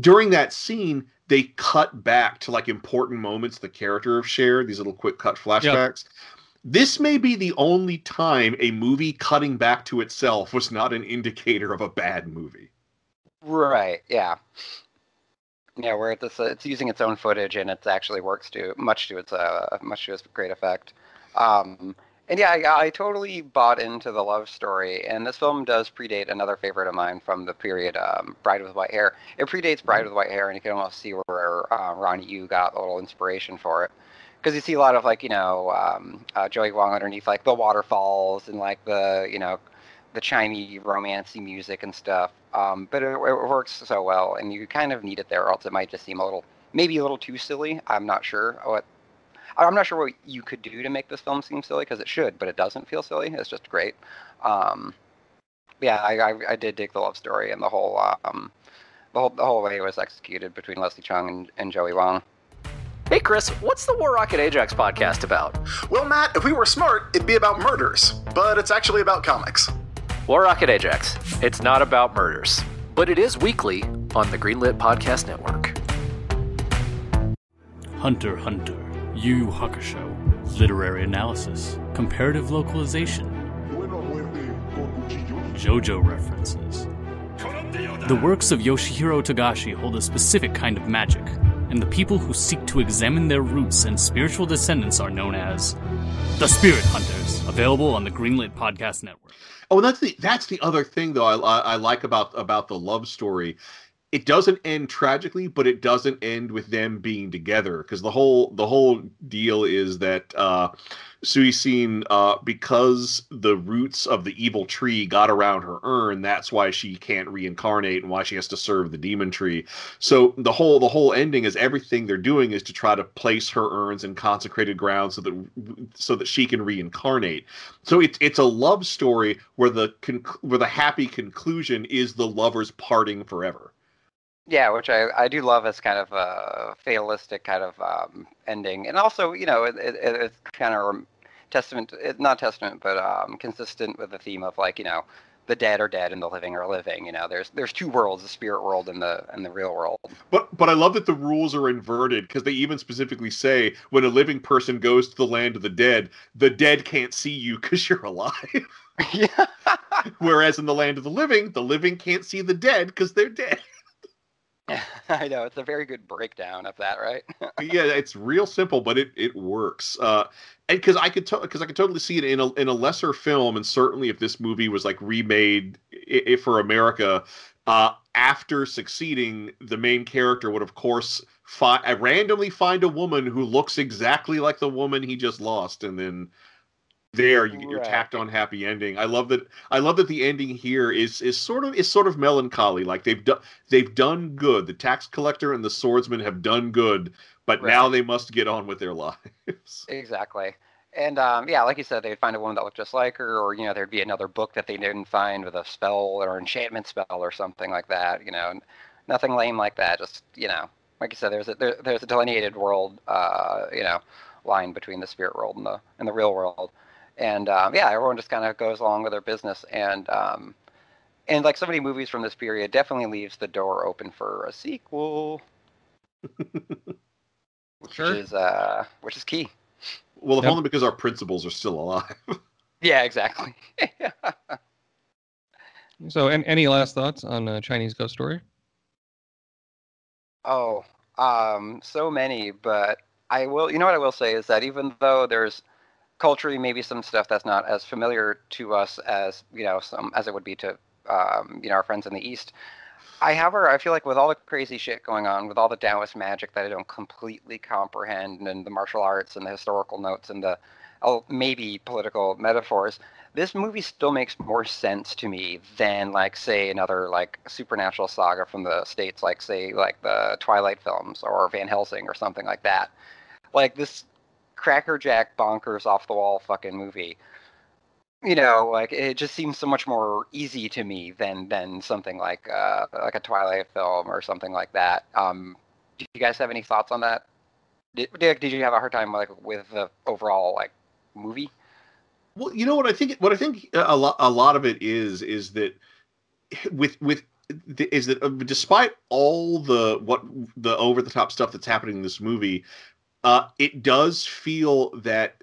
Speaker 3: during that scene they cut back to like important moments the character have shared these little quick cut flashbacks yep. This may be the only time a movie cutting back to itself was not an indicator of a bad movie
Speaker 4: right yeah yeah where it's it's using its own footage and it actually works to much to its uh much to its great effect um and yeah, I, I, totally bought into the love story. And this film does predate another favorite of mine from the period, um, Bride with White Hair. It predates Bride with White Hair, and you can almost see where uh, Ronnie Yu got a little inspiration for it. Because you see a lot of like you know um, uh, Joey Wong underneath like the waterfalls and like the you know the Chinese romancy music and stuff. Um, but it, it works so well, and you kind of need it there, or else it might just seem a little maybe a little too silly. I'm not sure what I'm not sure what you could do to make this film seem silly because it should, but it doesn't feel silly. It's just great. Um, yeah, I, I, I, did dig the love story and the whole um, the whole the whole way it was executed between Leslie Cheung and, and Joey Wong.
Speaker 5: Hey Chris, what's the War Rocket Ajax podcast about?
Speaker 6: Well, Matt, if we were smart, it'd be about murders, but it's actually about comics.
Speaker 5: War Rocket Ajax. It's not about murders, but it is weekly on the Greenlit Podcast Network.
Speaker 7: Hunter Hunter Yu Yu Hakusho, literary analysis, comparative localization, JoJo references. The works of Yoshihiro Togashi hold a specific kind of magic, and the people who seek to examine their roots and spiritual descendants are known as the Spirit Hunters, available on the Greenlit Podcast Network.
Speaker 3: Oh, that's the that's the other thing though I, I, I like about about the love story it doesn't end tragically, but it doesn't end with them being together because the whole the whole deal is that uh, Siu Sin, uh, because the roots of the evil tree got around her urn, that's why she can't reincarnate and why she has to serve the demon tree. So the whole the whole ending is everything they're doing is to try to place her urns in consecrated ground so that so that she can reincarnate. So it's it's a love story where the conc- where the happy conclusion is the lovers parting forever.
Speaker 4: Yeah, which I, I do love as kind of a fatalistic kind of um, ending, and also you know it, it, it's kind of a testament, not testament, but um, consistent with the theme of like you know the dead are dead and the living are living. You know, there's there's two worlds, the spirit world and the and the real world.
Speaker 3: But but I love that the rules are inverted because they even specifically say when a living person goes to the land of the dead, the dead can't see you because you're alive.
Speaker 4: yeah.
Speaker 3: Whereas in the land of the living, the living can't see the dead because they're dead.
Speaker 4: I know it's a very good breakdown of that, right?
Speaker 3: yeah, it's real simple, but it it works. Uh, and because I could because to- I could totally see it in a in a lesser film, and certainly if this movie was like remade if for America, uh, after succeeding, the main character would of course fi- randomly find a woman who looks exactly like the woman he just lost, and then there you get your right. tacked on happy ending. I love that i love that the ending here is is sort of is sort of melancholy like they've done they've done good. The tax collector and the swordsman have done good but right. now they must get on with their lives.
Speaker 4: Exactly. And um, yeah like you said they'd find a woman that looked just like her or you know there'd be another book that they didn't find with a spell or enchantment spell or something like that you know nothing lame like that just you know like you said there's a there, there's a delineated world uh, you know line between the spirit world and the and the real world and um, yeah, everyone just kind of goes along with their business, and um, and like so many movies from this period, definitely leaves the door open for a sequel, which sure. is uh, which is key.
Speaker 3: Well, if yep. only because our principals are still alive.
Speaker 4: yeah, exactly.
Speaker 1: so, and any last thoughts on uh, Chinese Ghost Story?
Speaker 4: Oh, um, so many, but I will. You know what I will say is that even though there's culturally maybe some stuff that's not as familiar to us as you know some as it would be to um, you know our friends in the east. I have her i feel like with all the crazy shit going on with all the taoist magic that i don't completely comprehend and the martial arts and the historical notes and the oh, maybe political metaphors this movie still makes more sense to me than like say another like supernatural saga from the states like say like the twilight films or van helsing or something like that. Like this crackerjack bonkers off the wall fucking movie you know, like it just seems so much more easy to me than than something like uh, like a Twilight film or something like that. Um, do you guys have any thoughts on that? Did, did you have a hard time like with the overall like movie?
Speaker 3: Well, you know what I think. What I think a lot, a lot of it is, is that with with is that uh, despite all the what the over the top stuff that's happening in this movie, uh, it does feel that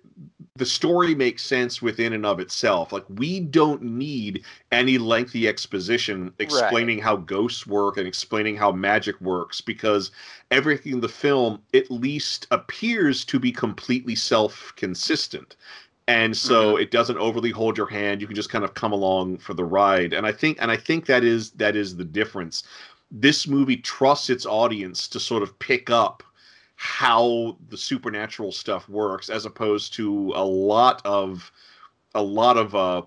Speaker 3: the story makes sense within and of itself. Like we don't need any lengthy exposition explaining right. how ghosts work and explaining how magic works because everything in the film at least appears to be completely self-consistent. And so mm-hmm. it doesn't overly hold your hand. You can just kind of come along for the ride. And I think and I think that is that is the difference. This movie trusts its audience to sort of pick up how the supernatural stuff works as opposed to a lot of a lot of uh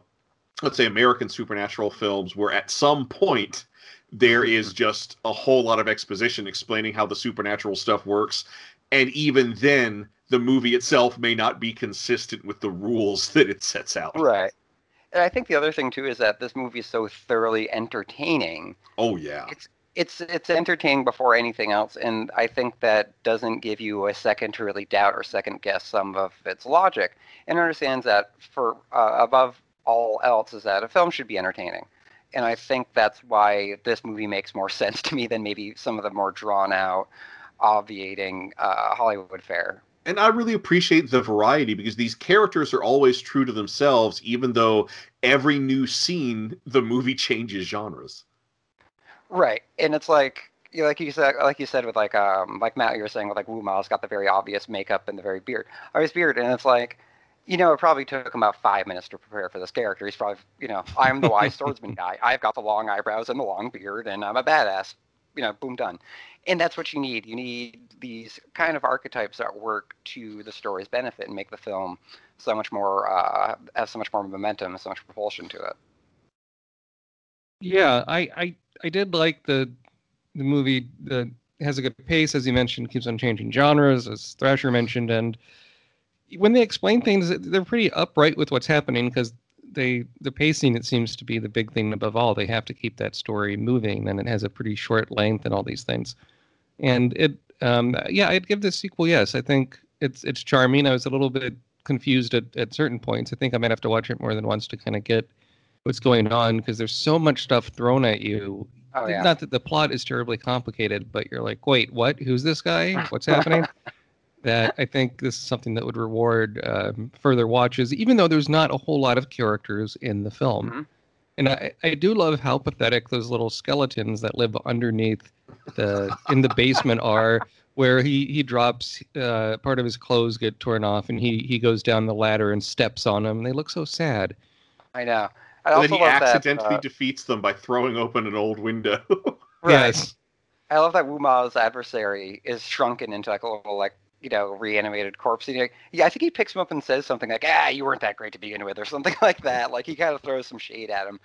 Speaker 3: let's say American supernatural films where at some point there is just a whole lot of exposition explaining how the supernatural stuff works and even then the movie itself may not be consistent with the rules that it sets out.
Speaker 4: Right. And I think the other thing too is that this movie is so thoroughly entertaining.
Speaker 3: Oh yeah.
Speaker 4: It's it's it's entertaining before anything else, and I think that doesn't give you a second to really doubt or second guess some of its logic, and understands that for uh, above all else is that a film should be entertaining, and I think that's why this movie makes more sense to me than maybe some of the more drawn out, obviating uh, Hollywood fare.
Speaker 3: And I really appreciate the variety because these characters are always true to themselves, even though every new scene the movie changes genres.
Speaker 4: Right, and it's like you know, like you said, like you said with like um like Matt, you were saying with like Wu Ma's got the very obvious makeup and the very beard, his beard, and it's like, you know, it probably took him about five minutes to prepare for this character. He's probably, you know, I'm the wise swordsman guy. I've got the long eyebrows and the long beard, and I'm a badass. You know, boom, done. And that's what you need. You need these kind of archetypes that work to the story's benefit and make the film so much more uh, have so much more momentum, and so much propulsion to it.
Speaker 1: Yeah, I, I I did like the the movie that has a good pace, as you mentioned, keeps on changing genres, as Thrasher mentioned, and when they explain things, they're pretty upright with what's happening because they the pacing it seems to be the big thing above all. They have to keep that story moving, and it has a pretty short length and all these things. And it, um, yeah, I'd give this sequel yes. I think it's it's charming. I was a little bit confused at, at certain points. I think I might have to watch it more than once to kind of get what's going on because there's so much stuff thrown at you.
Speaker 4: Oh, yeah.
Speaker 1: Not that the plot is terribly complicated, but you're like, wait, what? Who's this guy? What's happening? that I think this is something that would reward um, further watches, even though there's not a whole lot of characters in the film. Mm-hmm. And I, I do love how pathetic those little skeletons that live underneath the in the basement are, where he he drops uh, part of his clothes get torn off, and he he goes down the ladder and steps on them. They look so sad.
Speaker 4: I know.
Speaker 3: I and then he accidentally that, uh, defeats them by throwing open an old window.
Speaker 1: right. Yes.
Speaker 4: I love that Wu Ma's adversary is shrunken into like a little like you know reanimated corpse. And like, yeah, I think he picks him up and says something like, "Ah, you weren't that great to begin with," or something like that. Like he kind of throws some shade at him.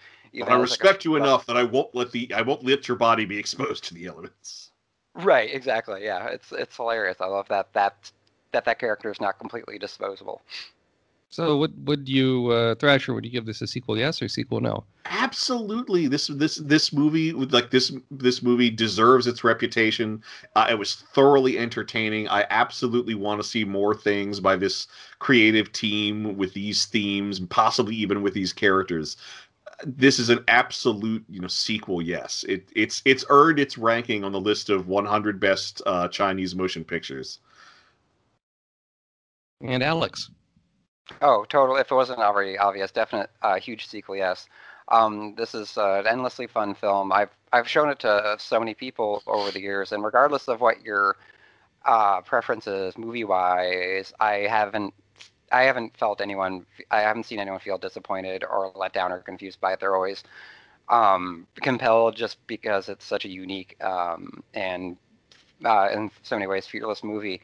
Speaker 3: I respect like you enough that I won't let the I won't let your body be exposed to the elements.
Speaker 4: Right. Exactly. Yeah. It's it's hilarious. I love that that that that character is not completely disposable.
Speaker 1: So would would you uh, Thrasher? Would you give this a sequel? Yes or sequel? No?
Speaker 3: Absolutely. This this this movie like this this movie deserves its reputation. Uh, it was thoroughly entertaining. I absolutely want to see more things by this creative team with these themes, and possibly even with these characters. This is an absolute you know sequel. Yes, it it's it's earned its ranking on the list of 100 best uh, Chinese motion pictures.
Speaker 1: And Alex.
Speaker 4: Oh, total. If it wasn't already obvious, definite uh, huge sequel. Yes. Um, this is uh, an endlessly fun film. I've I've shown it to so many people over the years, and regardless of what your uh, preferences movie wise, I haven't I haven't felt anyone I haven't seen anyone feel disappointed or let down or confused by it. They're always um, compelled just because it's such a unique um, and uh, in so many ways fearless movie.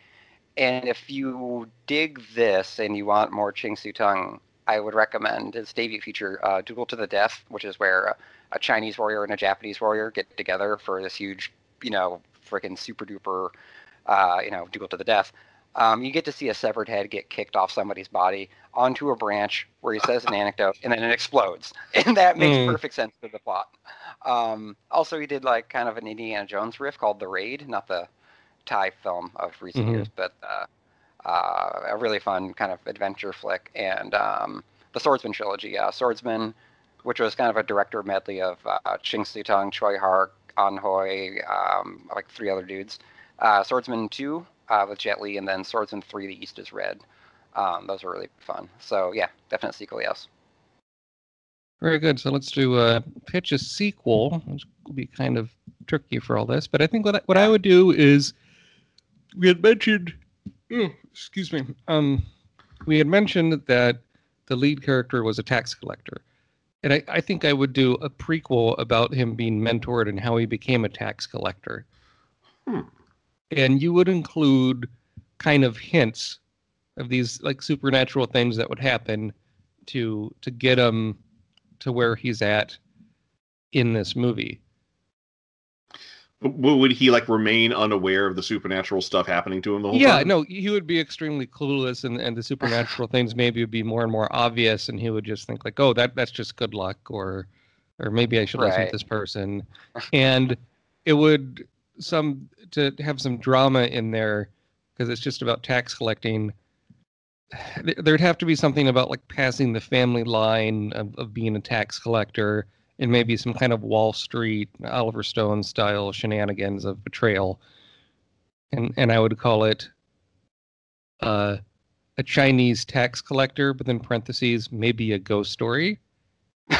Speaker 4: And if you dig this and you want more Ching Siu Tung, I would recommend his debut feature, uh, Duel to the Death, which is where a, a, Chinese warrior and a Japanese warrior get together for this huge, you know, freaking super duper, uh, you know, duel to the death. Um, you get to see a severed head get kicked off somebody's body onto a branch where he says an anecdote and then it explodes, and that makes
Speaker 1: Mm.
Speaker 4: perfect sense to the plot. Um, also, he did like kind of an Indiana Jones riff called The Raid, not the Thai film of recent
Speaker 1: Mhm.
Speaker 4: years, but uh, uh, a really fun kind of adventure flick. And um, the Swordsman trilogy, uh, Swordsman, which was kind of a director medley of uh, Ching Siu Tung, Tsui Hark, Ann Hui, um, like three other dudes. Uh, Swordsman 2 uh, with Jet Li, and then Swordsman 3, The East is Red. Um, those were really fun. So, yeah, definite sequel, yes.
Speaker 1: Very good. So let's do uh, pitch a sequel, which will be kind of tricky for all this. But I think what I, what I would do is we had mentioned, oh, excuse me, um, we had mentioned that the lead character was a tax collector, and I, I think I would do a prequel about him being mentored and how he became a tax collector.
Speaker 3: Hmm.
Speaker 1: And you would include kind of hints of these like supernatural things that would happen to to get him to where he's at in this movie.
Speaker 3: W- Would he like remain unaware of the supernatural stuff happening to him the whole
Speaker 1: Yeah,
Speaker 3: time?
Speaker 1: Yeah, no, he would be extremely clueless, and, and the supernatural things maybe would be more and more obvious, and he would just think like, "Oh, that that's just good luck," or or maybe I should listen to this person, and it would some to have some drama in there because it's just about tax collecting. there- There'd have to be something about like passing the family line of, of being a tax collector, and maybe some kind of Wall Street Oliver Stone style shenanigans of betrayal and and I would call it uh, a Chinese tax collector, but then parentheses maybe a ghost story.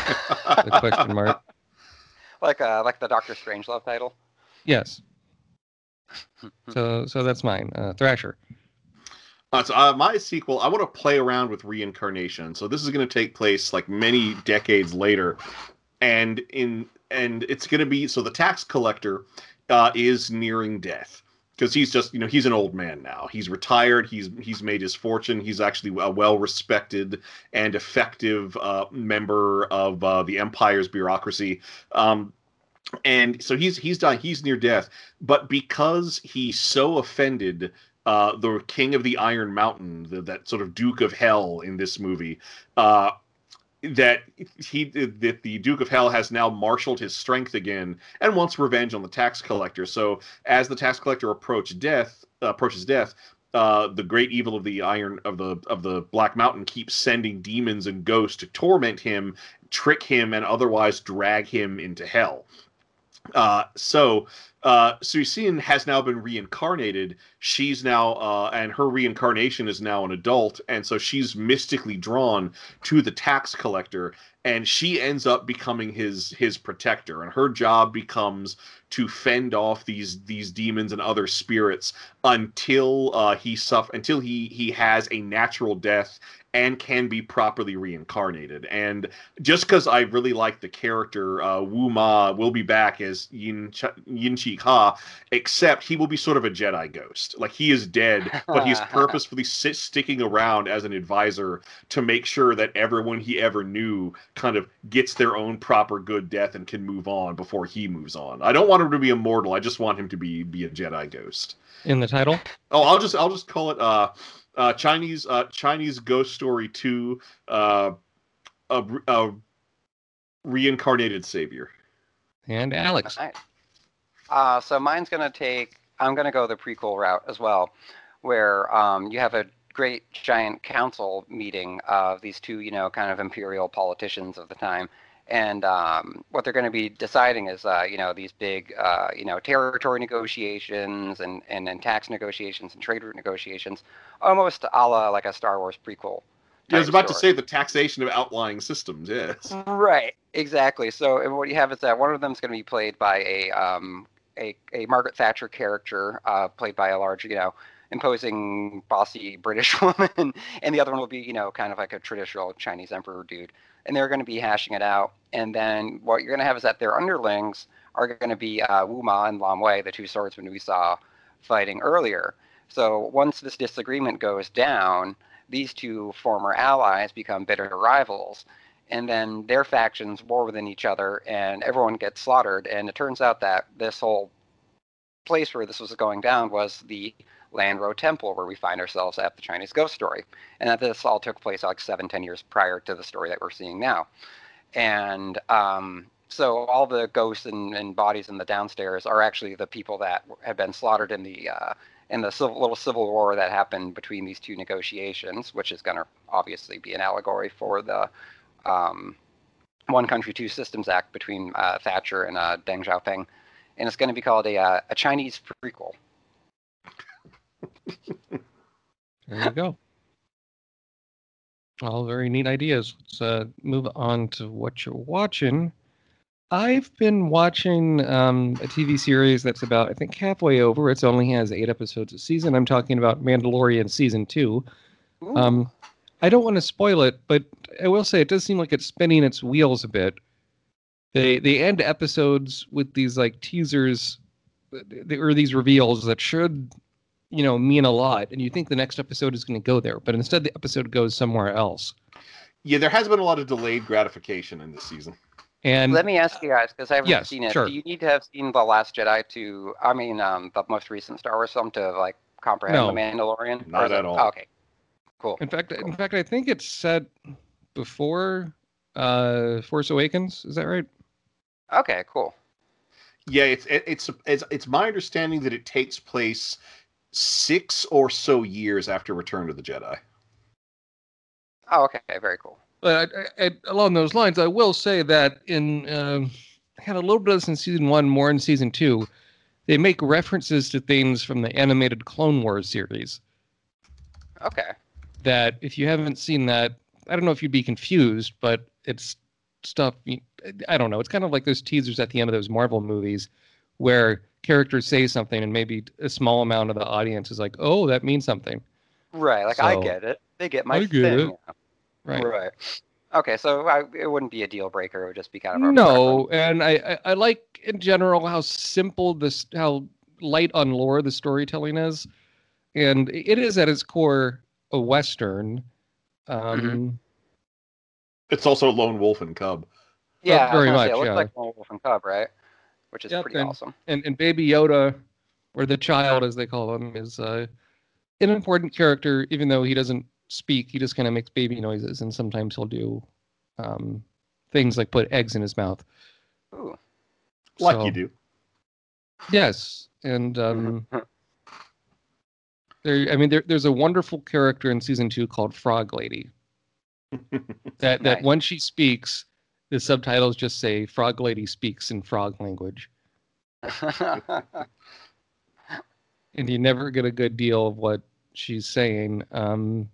Speaker 1: The question mark.
Speaker 4: Like uh, like the Doctor Strange love title.
Speaker 1: Yes. So so that's mine. Uh, Thrasher.
Speaker 3: Uh, so uh, my sequel, I want to play around with reincarnation. So this is going to take place like many decades later, and in and it's going to be so the tax collector uh, is nearing death because he's just you know he's an old man now. He's retired. He's he's made his fortune. He's actually a well respected and effective uh, member of uh, the empire's bureaucracy. Um, and so he's he's dying. He's near death, but because he's so offended uh, the King of the Iron Mountain, the, that sort of Duke of Hell in this movie, uh, that he that the Duke of Hell has now marshaled his strength again and wants revenge on the tax collector. So as the tax collector approach death uh, approaches death. Uh, the great evil of the iron of the of the black mountain keeps sending demons and ghosts to torment him trick him and otherwise drag him into hell uh, so uh, has now been reincarnated. She's now, uh, and her reincarnation is now an adult, and so she's mystically drawn to the tax collector, and she ends up becoming his his protector, and her job becomes to fend off these these demons and other spirits until uh, he suffer until he he has a natural death and can be properly reincarnated. And just because I really like the character, uh, Wu Ma will be back as Yin, Ch- Yin Chi Ha, except he will be sort of a Jedi ghost. Like he is dead, but he's purposefully sit, sticking around as an advisor to make sure that everyone he ever knew kind of gets their own proper good death and can move on before he moves on. I don't want him to be immortal. I just want him to be be a Jedi ghost.
Speaker 1: In the title?
Speaker 3: Oh, I'll just I'll just call it uh, uh, Chinese uh, Chinese Ghost Story Two, uh, a, a reincarnated savior.
Speaker 1: And Alex.
Speaker 4: Nice. Uh, so mine's gonna take. I'm gonna go the prequel route as well, where um, you have a great giant council meeting of these two, you know, kind of imperial politicians of the time, and um, what they're going to be deciding is, uh, you know, these big, uh, you know, territory negotiations and, and tax negotiations and trade route negotiations, almost a la like a Star Wars prequel.
Speaker 3: Yeah, I was about to say the taxation of outlying systems. Yes.
Speaker 4: Right, exactly. So what you have is that one of them is going to be played by a um, a, a Margaret Thatcher character, uh, played by a large, you know, imposing, bossy British woman, and the other one will be, you know, kind of like a traditional Chinese emperor dude. And they're going to be hashing it out. And then what you're going to have is that their underlings are going to be uh, Wu Ma and Lam Wai, the two swordsmen we saw fighting earlier. So once this disagreement goes down, these two former allies become bitter rivals and then their factions war within each other and everyone gets slaughtered and it turns out that this whole place where this was going down was the Lan Ruo Temple, where we find ourselves at the Chinese ghost story, and that this all took place like seven, ten years prior to the story that we're seeing now. And um, so all the ghosts and, and, bodies in the downstairs are actually the people that had been slaughtered in the uh, in the civil, little civil war that happened between these two negotiations, which is going to obviously be an allegory for the um, One Country, Two Systems Act between uh, Thatcher and uh, Deng Xiaoping, and it's going to be called a uh, a Chinese prequel.
Speaker 1: There you go. All very neat ideas. Let's uh, move on to what you're watching. I've been watching um, a TV series that's about, I think, halfway over. It only has eight episodes a season. I'm talking about Mandalorian season two. Um, I don't want to spoil it, but I will say it does seem like it's spinning its wheels a bit. They they end episodes with these like teasers, or these reveals that should, you know, mean a lot, and you think the next episode is going to go there, but instead the episode goes somewhere else.
Speaker 3: Yeah, there has been a lot of delayed gratification in this season.
Speaker 1: And
Speaker 4: let me ask you guys because I haven't
Speaker 1: yes,
Speaker 4: seen it.
Speaker 1: Sure.
Speaker 4: Do you need to have seen the Last Jedi to? I mean, um, the most recent Star Wars film to like comprehend
Speaker 1: No.
Speaker 4: the Mandalorian?
Speaker 3: Not
Speaker 4: Or is
Speaker 3: at
Speaker 4: it-
Speaker 3: all.
Speaker 4: oh, okay, cool.
Speaker 1: in fact, in fact, I think it's set before uh, Force Awakens. Is that right?
Speaker 4: Okay, cool.
Speaker 3: Yeah, it's it, it's it's it's my understanding that it takes place six or so years after Return to the Jedi.
Speaker 4: Oh, okay, very cool.
Speaker 1: But I, I, along those lines, I will say that in um, had a little bit of this in season one, more in season two. They make references to things from the animated Clone Wars series.
Speaker 4: Okay.
Speaker 1: That if you haven't seen that, I don't know if you'd be confused, but it's stuff. I don't know. It's kind of like those teasers at the end of those Marvel movies, where characters say something and maybe a small amount of the audience is like, "Oh, that means something."
Speaker 4: Right, like I get it. They get my
Speaker 1: I get
Speaker 4: thing.
Speaker 1: it. Right.
Speaker 4: Right. Okay, so I, it wouldn't be a deal breaker. It would just be kind of a
Speaker 1: No, and I, I I like in general how simple this how light on lore the storytelling is, and it is at its core a western. Um,
Speaker 3: It's also Lone Wolf and Cub.
Speaker 4: Yeah, I
Speaker 1: very
Speaker 4: gonna say,
Speaker 1: much,
Speaker 4: It looks
Speaker 1: yeah.
Speaker 4: like Lone Wolf and Cub, right? Which is
Speaker 1: Yep,
Speaker 4: pretty
Speaker 1: and-
Speaker 4: awesome.
Speaker 1: and and Baby Yoda, or the child as they call him, is uh, an important character. Even though he doesn't speak, he just kind of makes baby noises, and sometimes he'll do um, things like put eggs in his mouth.
Speaker 4: Ooh.
Speaker 3: Like
Speaker 1: So-
Speaker 3: you do.
Speaker 1: Yes, and um, there. I mean, there, there's a wonderful character in season two called Frog Lady. That that
Speaker 4: Nice.
Speaker 1: when she speaks, the subtitles just say "Frog Lady speaks in frog language," and you never get a good deal of what she's saying. Um,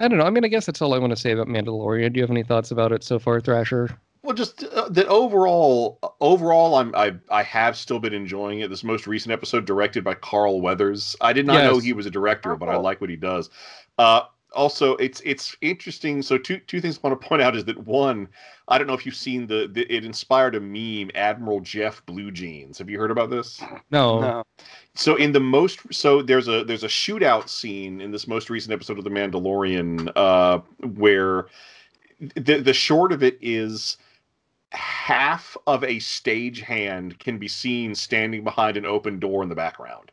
Speaker 1: I don't know. I mean, I guess that's all I want to say about Mandalorian. Do you have any thoughts about it so far, Thrasher?
Speaker 3: Well, just uh, that overall, overall, I'm I I have still been enjoying it. This most recent episode, directed by Carl Weathers. I did not know he was a director,
Speaker 4: Oh,
Speaker 3: but I like what he does. Uh, also, it's it's interesting. So two two things I want to point out is that one, I don't know if you've seen the, the it inspired a meme, Admiral Jeff Blue Jeans. Have you heard about this?
Speaker 1: No.
Speaker 4: no.
Speaker 3: So in the most so there's a there's a shootout scene in this most recent episode of The Mandalorian uh where the the short of it is half of a stagehand can be seen standing behind an open door in the background.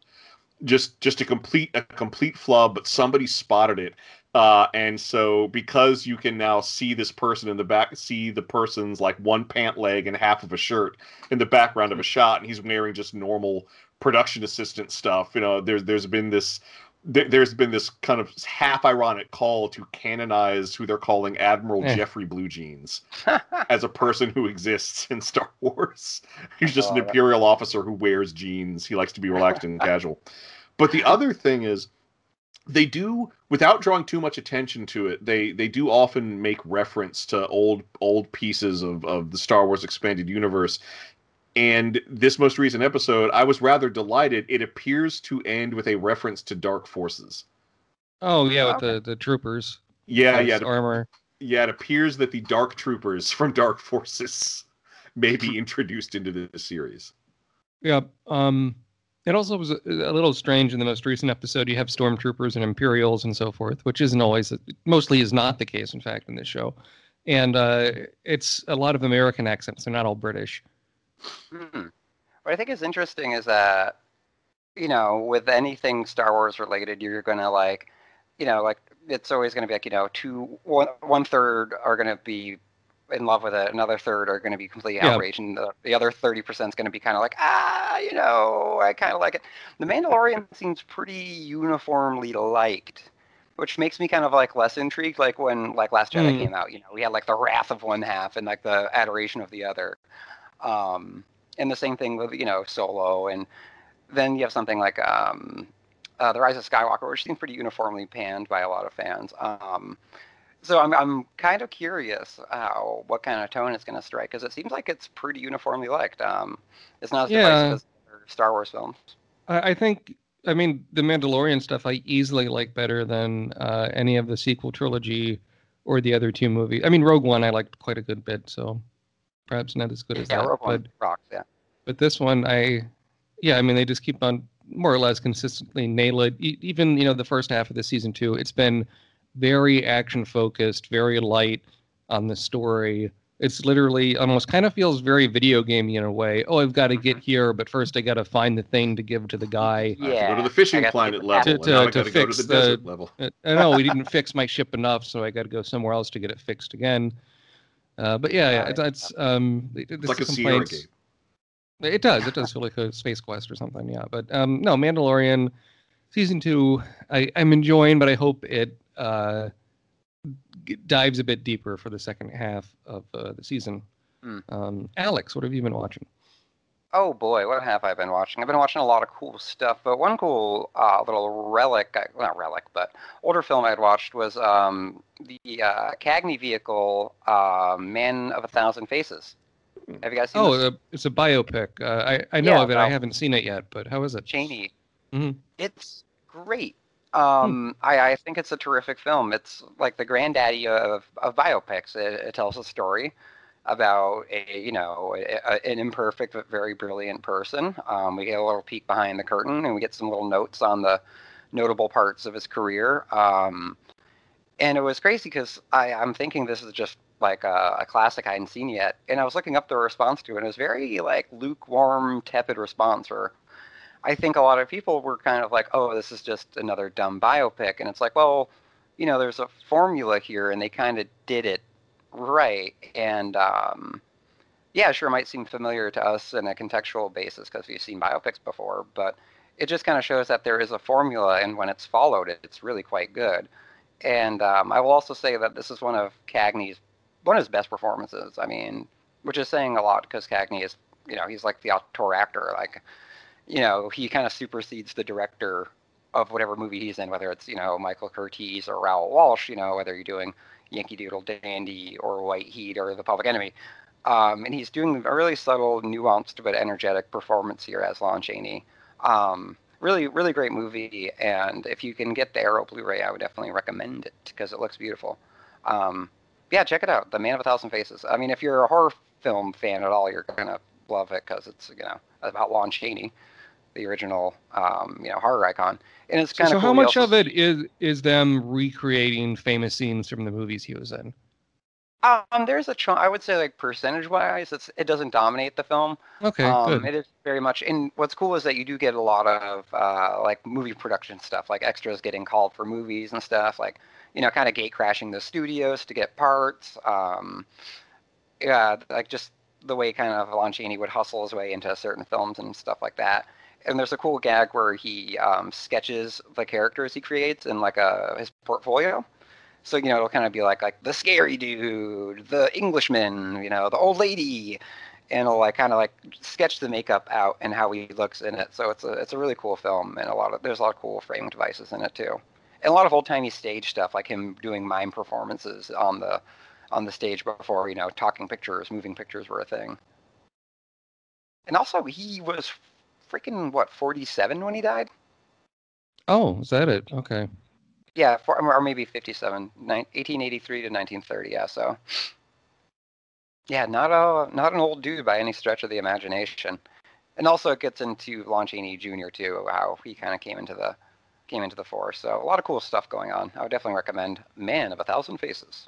Speaker 3: Just just a complete a complete flub, but somebody spotted it. Uh, and so because you can now see this person in the back, see the person's like one pant leg and half of a shirt in the background of a shot, and he's wearing just normal production assistant stuff. You know, there's there's been this there, there's been this kind of half ironic call to canonize who they're calling Admiral
Speaker 1: Eh.
Speaker 3: Jeffrey Blue Jeans as a person who exists in Star Wars. He's just an
Speaker 4: Oh, yeah.
Speaker 3: imperial officer who wears jeans. He likes to be relaxed and casual. But the other thing is they do without drawing too much attention to it they they do often make reference to old old pieces of of the Star Wars expanded universe and this most recent episode I was rather delighted it appears to end with a reference to dark forces
Speaker 1: Oh yeah, with the the troopers.
Speaker 3: yeah yeah it-
Speaker 1: Armor.
Speaker 3: yeah it appears that the dark troopers from dark forces may be introduced into the series
Speaker 1: Yeah. Um, it also was a, little strange in the most recent episode. You have stormtroopers and Imperials and so forth, which isn't always, mostly is not the case, in fact, in this show. And uh, it's a lot of American accents. They're not all British.
Speaker 4: Hmm. What I think is interesting is that you know, with anything Star Wars related, you're gonna like, you know, like it's always gonna be like, you know, two one one third are gonna be in love with it, another third are gonna be completely
Speaker 1: Yeah.
Speaker 4: outraged, and the, the other thirty percent is gonna be kind of like, ah, you know, I kind of like it. The Mandalorian seems pretty uniformly liked. Which makes me kind of like less intrigued, like when like Last Jedi
Speaker 1: Hmm.
Speaker 4: came out. You know, we had like the wrath of one half and like the adoration of the other. Um, and the same thing with you know Solo, and then you have something like um, uh, the Rise of Skywalker, which seems pretty uniformly panned by a lot of fans. Um, so I'm I'm kind of curious how what kind of tone it's going to strike because it seems like it's pretty uniformly liked. Um, it's not as
Speaker 1: Yeah.
Speaker 4: divisive as Star Wars films.
Speaker 1: I, I think, I mean, the Mandalorian stuff I easily like better than uh, any of the sequel trilogy or the other two movies. I mean, Rogue One I liked quite a good bit, so perhaps not as good as
Speaker 4: Yeah,
Speaker 1: that.
Speaker 4: Rogue
Speaker 1: but
Speaker 4: One rocks. Yeah.
Speaker 1: but this one I, yeah, I mean, they just keep on more or less consistently nail it. E- even you know the first half of the season two, it's been very action focused, very light on the story. It's literally almost kind of feels very video gamey in a way. Oh, I've got to get here, but first I got to find the thing to give to the guy.
Speaker 3: I have to
Speaker 4: Yeah,
Speaker 3: go to the fishing planet level,
Speaker 1: To-
Speaker 3: and now
Speaker 1: to-
Speaker 3: got
Speaker 1: to
Speaker 3: to go to
Speaker 1: fix
Speaker 3: the
Speaker 1: the-
Speaker 3: desert level.
Speaker 1: I know we didn't fix my ship enough, so I got to go somewhere else to get it fixed again. Uh, but yeah, yeah, it's, it's um, it-
Speaker 3: It's like a
Speaker 1: is
Speaker 3: Sierra game.
Speaker 1: It does. It does feel like a space quest or something. Yeah, but um, no, Mandalorian season two, I, I'm enjoying, but I hope it uh, dives a bit deeper for the second half of uh, the season.
Speaker 4: Hmm.
Speaker 1: Um, Alex, what have you been watching?
Speaker 4: Oh boy, what have I been watching? I've been watching a lot of cool stuff, but one cool uh, little relic, well, not relic, but older film I'd watched was um, the uh, Cagney vehicle, uh, Man of a Thousand Faces. Have you guys seen
Speaker 1: Oh,
Speaker 4: this?
Speaker 1: uh, it's a biopic. Uh, I I know
Speaker 4: Yeah,
Speaker 1: of it. I haven't seen it yet, but how is it?
Speaker 4: Chaney.
Speaker 1: Mhm.
Speaker 4: It's great. Um, I, I think it's a terrific film. It's like the granddaddy of, of biopics. It, it tells a story about a you know a- an imperfect but very brilliant person. Um, we get a little peek behind the curtain, and we get some little notes on the notable parts of his career. Um, and it was crazy because I'm thinking this is just like a, a classic I hadn't seen yet, and I was looking up the response to it, and it was very like lukewarm, tepid response. Or I think a lot of people were kind of like, "Oh, this is just another dumb biopic," and it's like, well, you know, there's a formula here, and they kind of did it right, and um, yeah, sure, it might seem familiar to us in a contextual basis because we've seen biopics before, but it just kind of shows that there is a formula, and when it's followed, it's really quite good. And um, I will also say that this is one of Cagney's one of his best performances. I mean, which is saying a lot because Cagney is, you know, he's like the auteur actor. Like, you know, he kind of supersedes the director of whatever movie he's in, whether it's you know Michael Curtiz or Raoul Walsh. You know, whether you're doing Yankee Doodle Dandy or White Heat or The Public Enemy. Um, and he's doing a really subtle, nuanced, but energetic performance here as Lon Chaney. Um, really, really great movie. And if you can get the Arrow Blu-ray, I would definitely recommend it because it looks beautiful. Um, yeah, check it out. The Man of a Thousand Faces. I mean, if you're a horror film fan at all, you're gonna love it because it's you know about Lon Chaney, the original um, you know horror icon. And it's
Speaker 1: So,
Speaker 4: kind
Speaker 1: so
Speaker 4: of
Speaker 1: how much of it is is them recreating famous scenes from the movies he was in?
Speaker 4: Um, there's a chunk. I would say like percentage-wise, it's it doesn't dominate the film.
Speaker 1: Okay,
Speaker 4: um,
Speaker 1: good.
Speaker 4: It is very much. And what's cool is that you do get a lot of uh, like movie production stuff, like extras getting called for movies and stuff, like you know, kind of gate crashing the studios to get parts. Um, yeah, like just the way kind of Chaney would hustle his way into certain films and stuff like that. And there's a cool gag where he um, sketches the characters he creates in like a his portfolio. So you know it'll kind of be like like the scary dude, the Englishman, you know, the old lady, and it'll like kind of like sketch the makeup out and how he looks in it. So it's a it's a really cool film, and a lot of there's a lot of cool framing devices in it too, and a lot of old timey stage stuff like him doing mime performances on the on the stage before you know talking pictures, moving pictures were a thing. And also he was freaking what 47 when he died.
Speaker 1: Oh, is that it? Okay.
Speaker 4: Yeah, for, or maybe 57, nine- 1883 to 1930. Yeah, so yeah, not a not an old dude by any stretch of the imagination. And also, it gets into Lon Chaney Jr. too, how he kind of came into the came into the force. So a lot of cool stuff going on. I would definitely recommend Man of a Thousand Faces.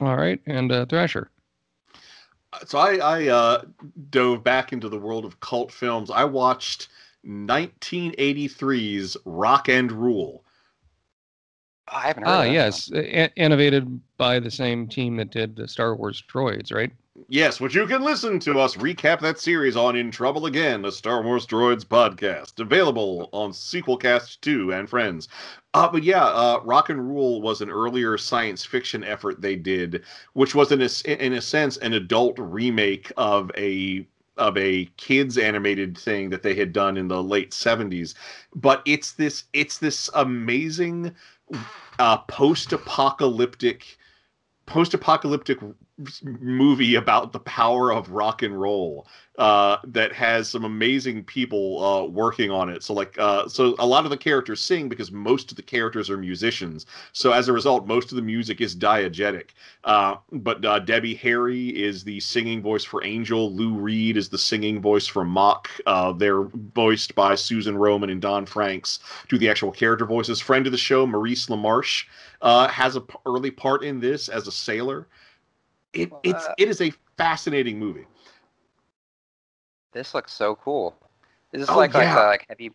Speaker 1: All right, and uh, Thrasher.
Speaker 3: So I, I uh, dove back into the world of cult films. I watched 1983's Rock and Rule.
Speaker 4: I haven't heard.
Speaker 1: Ah,
Speaker 4: of that
Speaker 1: yes, a- innovated by the same team that did the Star Wars droids, right?
Speaker 3: Yes, which you can listen to us recap that series on In Trouble Again, a Star Wars Droids podcast, available on Sequelcast 2 and Friends. Uh, but yeah, uh, Rock and Rule was an earlier science fiction effort they did, which was in a, in a sense an adult remake of a of a kids animated thing that they had done in the late 70s but it's this it's this amazing uh, post-apocalyptic post-apocalyptic movie about the power of rock and roll uh, that has some amazing people uh, working on it. So like, uh, so a lot of the characters sing because most of the characters are musicians. So as a result, most of the music is diegetic. Uh, but uh, Debbie Harry is the singing voice for Angel. Lou Reed is the singing voice for Mock. Uh, they're voiced by Susan Roman and Don Franks. Do the actual character voices. Friend of the show, Maurice LaMarche, has a p- early part in this as a sailor. It, it's
Speaker 4: Uh,
Speaker 3: it is a fascinating movie.
Speaker 4: This looks so cool. Is this
Speaker 3: Oh,
Speaker 4: like like a like heavy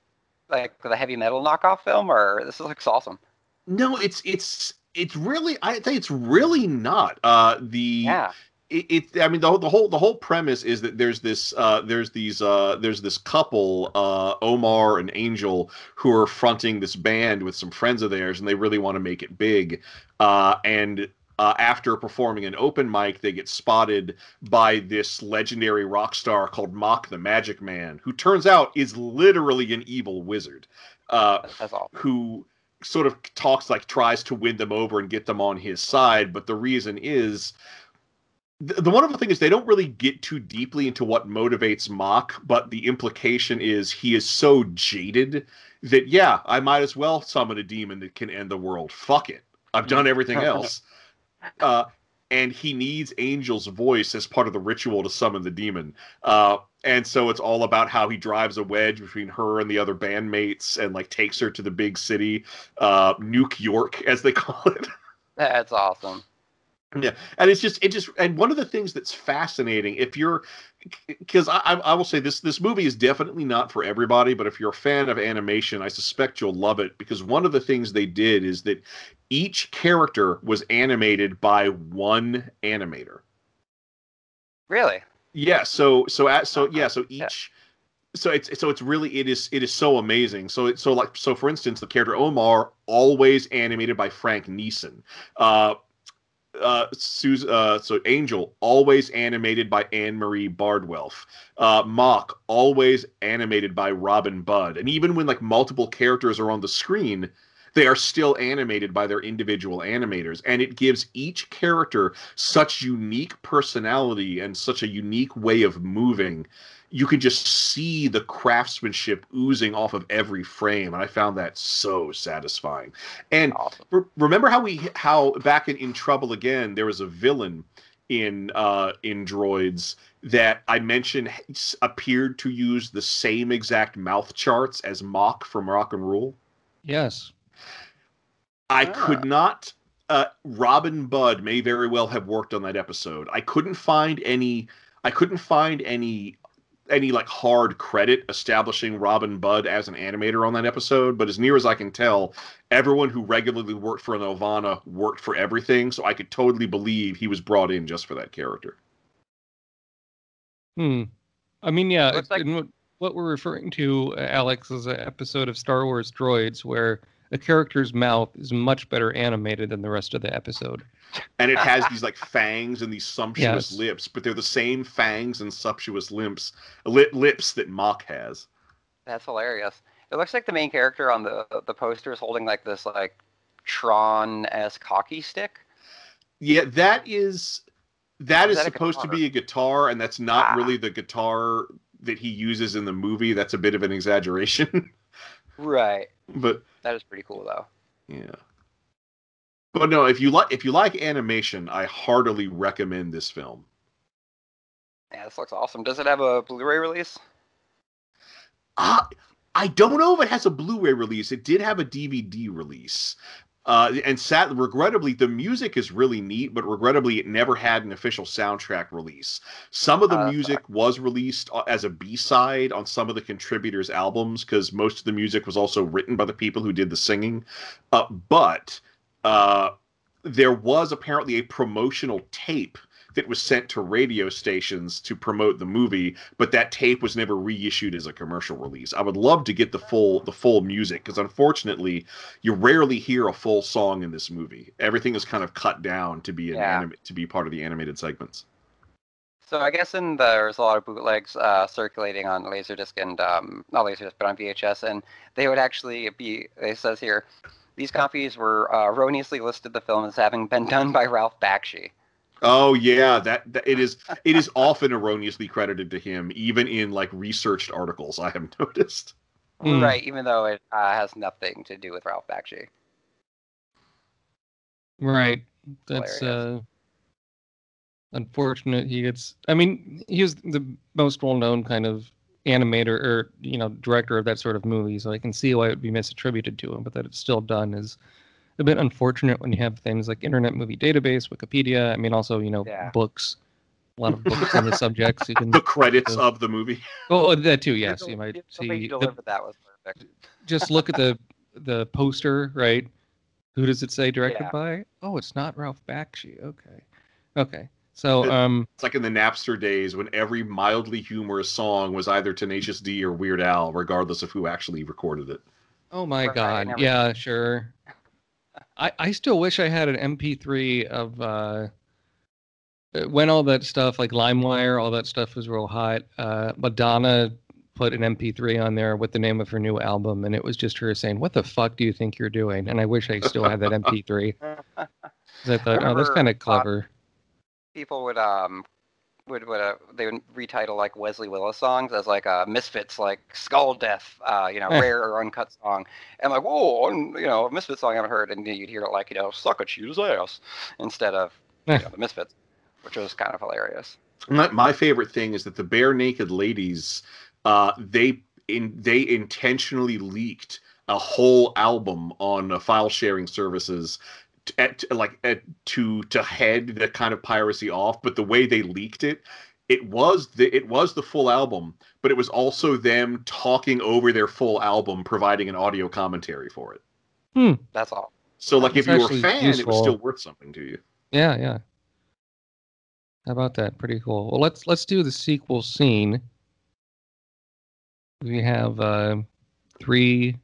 Speaker 4: like the heavy metal knockoff film or this looks awesome?
Speaker 3: No, it's it's it's really I think it's really not. Uh the
Speaker 4: Yeah.
Speaker 3: it, it I mean the, whole- the whole the whole premise is that there's this uh there's these uh there's this couple uh Omar and Angel who are fronting this band with some friends of theirs and they really want to make it big. Uh and uh, after performing an open mic, they get spotted by this legendary rock star called Mock the Magic Man, who turns out is literally an evil wizard. Uh,
Speaker 4: That's awesome.
Speaker 3: who sort of talks like tries to win them over and get them on his side but the reason is the, the wonderful thing is they don't really get too deeply into what motivates mock but the implication is he is so jaded that yeah i might as well summon a demon that can end the world fuck it i've done everything else uh, and he needs Angel's voice as part of the ritual to summon the demon. Uh, and so it's all about how he drives a wedge between her and the other bandmates and like takes her to the big city, uh, Nuke York, as they call it.
Speaker 4: That's awesome.
Speaker 3: Yeah, and it's just it just and one of the things that's fascinating if you're because I, I I will say this this movie is definitely not for everybody, but if you're a fan of animation, I suspect you'll love it because one of the things they did is that each character was animated by one animator.
Speaker 4: Really?
Speaker 3: Yeah, so so at so yeah, so
Speaker 4: Yeah.
Speaker 3: each so it's so it's really it is it is so amazing. So it, so like so for instance, the character Omar always animated by Frank Nissen. Uh uh, Sus- uh, so Angel always animated by Anne Marie Bardwell. Uh, Mock always animated by Robin Budd. And even when like multiple characters are on the screen, they are still animated by their individual animators. And it gives each character such unique personality and such a unique way of moving. You can just see the craftsmanship oozing off of every frame, and I found that so satisfying. And
Speaker 4: Awesome.
Speaker 3: Re- remember how we how back in, in trouble again there was a villain in uh in droids that i mentioned appeared to use the same exact mouth charts as mock from rock and rule
Speaker 1: Yes.
Speaker 3: I
Speaker 4: Ah.
Speaker 3: could not uh robin budd may very well have worked on that episode i couldn't find any i couldn't find any any like hard credit establishing Robin Budd as an animator on that episode, but as near as I can tell, everyone who regularly worked for Nelvana worked for everything, so I could totally believe he was brought in just for that character.
Speaker 1: Hmm. I mean, yeah.
Speaker 4: Looks
Speaker 1: it-
Speaker 4: like-
Speaker 1: what, what we're referring to, uh, Alex, is an episode of Star Wars Droids where a character's mouth is much better animated than the rest of the episode.
Speaker 3: And it has these like fangs and these sumptuous
Speaker 1: Yes.
Speaker 3: lips, but they're the same fangs and sumptuous lips, lip, lips that Mock has.
Speaker 4: That's hilarious. It looks like the main character on the the poster is holding like this like Tron esque hockey stick.
Speaker 3: Yeah, that is that
Speaker 4: Is
Speaker 3: is
Speaker 4: that
Speaker 3: supposed to be a guitar, and that's not
Speaker 4: Ah.
Speaker 3: really the guitar that he uses in the movie. That's a bit of an exaggeration,
Speaker 4: Right.
Speaker 3: but
Speaker 4: That is pretty cool though.
Speaker 3: yeah. But no, if you like if you like animation, I heartily recommend this film.
Speaker 4: Yeah, this looks awesome. Does it have a Blu-ray release?
Speaker 3: Uh, I don't know if it has a Blu-ray release. It did have a DVD release. Uh, and sad, regrettably, the music is really neat, but regrettably, it never had an official soundtrack release. Some of the
Speaker 4: Uh,
Speaker 3: music was released uh, as a B side on some of the contributors' albums because most of the music was also written by the people who did the singing. Uh, but uh, there was apparently a promotional tape that was sent to radio stations to promote the movie, but that tape was never reissued as a commercial release. I would love to get the full the full music because unfortunately, you rarely hear a full song in this movie. Everything is kind of cut down to be an
Speaker 4: Yeah.
Speaker 3: anima- to be part of the animated segments.
Speaker 4: So I guess in the, there's a lot of bootlegs uh, circulating on Laserdisc and um, not Laserdisc, but on VHS, and they would actually be. It says here, these copies were uh, erroneously listed the film as having been done by Ralph Bakshi.
Speaker 3: Oh yeah, that, that it is it is often erroneously credited to him, even in like researched articles. I have noticed.
Speaker 1: Hmm.
Speaker 4: Right, even though it uh, has nothing to do with Ralph Bakshi.
Speaker 1: Right. That's uh unfortunate. He gets I mean, he was the most well known kind of animator or, you know, director of that sort of movie, so I can see why it would be misattributed to him, but that it's still done is a bit unfortunate when you have things like Internet Movie Database, Wikipedia, I mean also, you know,
Speaker 4: Yeah.
Speaker 1: books. A lot of books on the subjects you can
Speaker 3: The credits
Speaker 1: the-
Speaker 3: of the movie.
Speaker 1: Oh, that too, yes.
Speaker 4: The-
Speaker 1: You might
Speaker 4: the
Speaker 1: see the,
Speaker 4: that was perfect.
Speaker 1: just look at the the poster, right? Who does it say directed
Speaker 4: Yeah.
Speaker 1: by? Oh, it's not Ralph Bakshi. Okay. Okay. So, um,
Speaker 3: It's like in the Napster days when every mildly humorous song was either Tenacious D or Weird Al, regardless of who actually recorded it.
Speaker 1: oh my
Speaker 4: Right,
Speaker 1: God. Yeah, sure. I, I still wish I had an MP3 of uh, when all that stuff, like LimeWire, all that stuff was real hot. Uh, Madonna put an MP3 on there with the name of her new album, and it was just her saying, "What the fuck do you think you're doing?" And I wish I still had that MP3. I thought, oh, that's kind of
Speaker 4: uh,
Speaker 1: clever.
Speaker 4: People would um would would uh, they would retitle like Wesley Willis songs as like uh, Misfits like Skull Death, uh, you know,
Speaker 1: Eh.
Speaker 4: rare or uncut song, and like whoa, and, you know, a Misfits song I haven't heard, and you'd hear it like you know, suck a cheetah's ass instead of you
Speaker 1: Eh.
Speaker 4: know, the Misfits, which was kind of hilarious.
Speaker 3: My, my favorite thing is that the Barenaked Ladies, uh, they in they intentionally leaked a whole album on uh, file sharing services. T- At, like at, to to head the kind of piracy off, but the way they leaked it, it was the it was the full album, but it was also them talking over their full album, providing an audio commentary for it.
Speaker 4: That's all.
Speaker 3: So, like, if you were a
Speaker 1: actually
Speaker 3: fan, it was still worth something to you.
Speaker 1: Yeah, yeah. How about that? Pretty cool. Well, let's let's do the sequel scene. We have uh, three,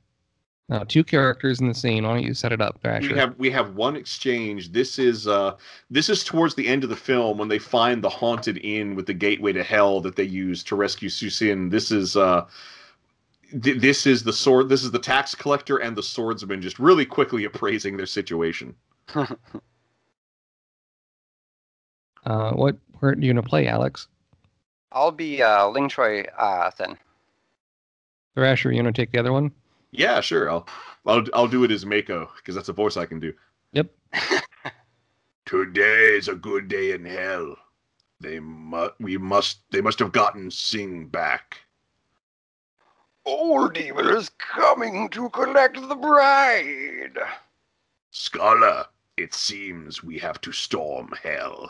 Speaker 1: no, two characters in the scene. Why don't you set it up, Thrasher?
Speaker 3: We have we have one exchange. This is uh this is towards the end of the film when they find the haunted inn with the gateway to hell that they use to rescue Siu Sin. This is uh th- this is the sword this is the tax collector and the swordsman just really quickly appraising their situation.
Speaker 1: Uh, what part are you gonna play, Alex?
Speaker 4: I'll be uh, Ling Choi uh, Sen.
Speaker 1: Thrasher, you gonna take the other one?
Speaker 3: Yeah, sure. I'll I'll I'll do it as Mako because that's a voice I can do.
Speaker 1: Yep.
Speaker 3: Today is a good day in hell. They must we must they must have gotten Sing back.
Speaker 4: Old Demon is coming to collect the bride.
Speaker 3: Scholar, it seems we have to storm hell.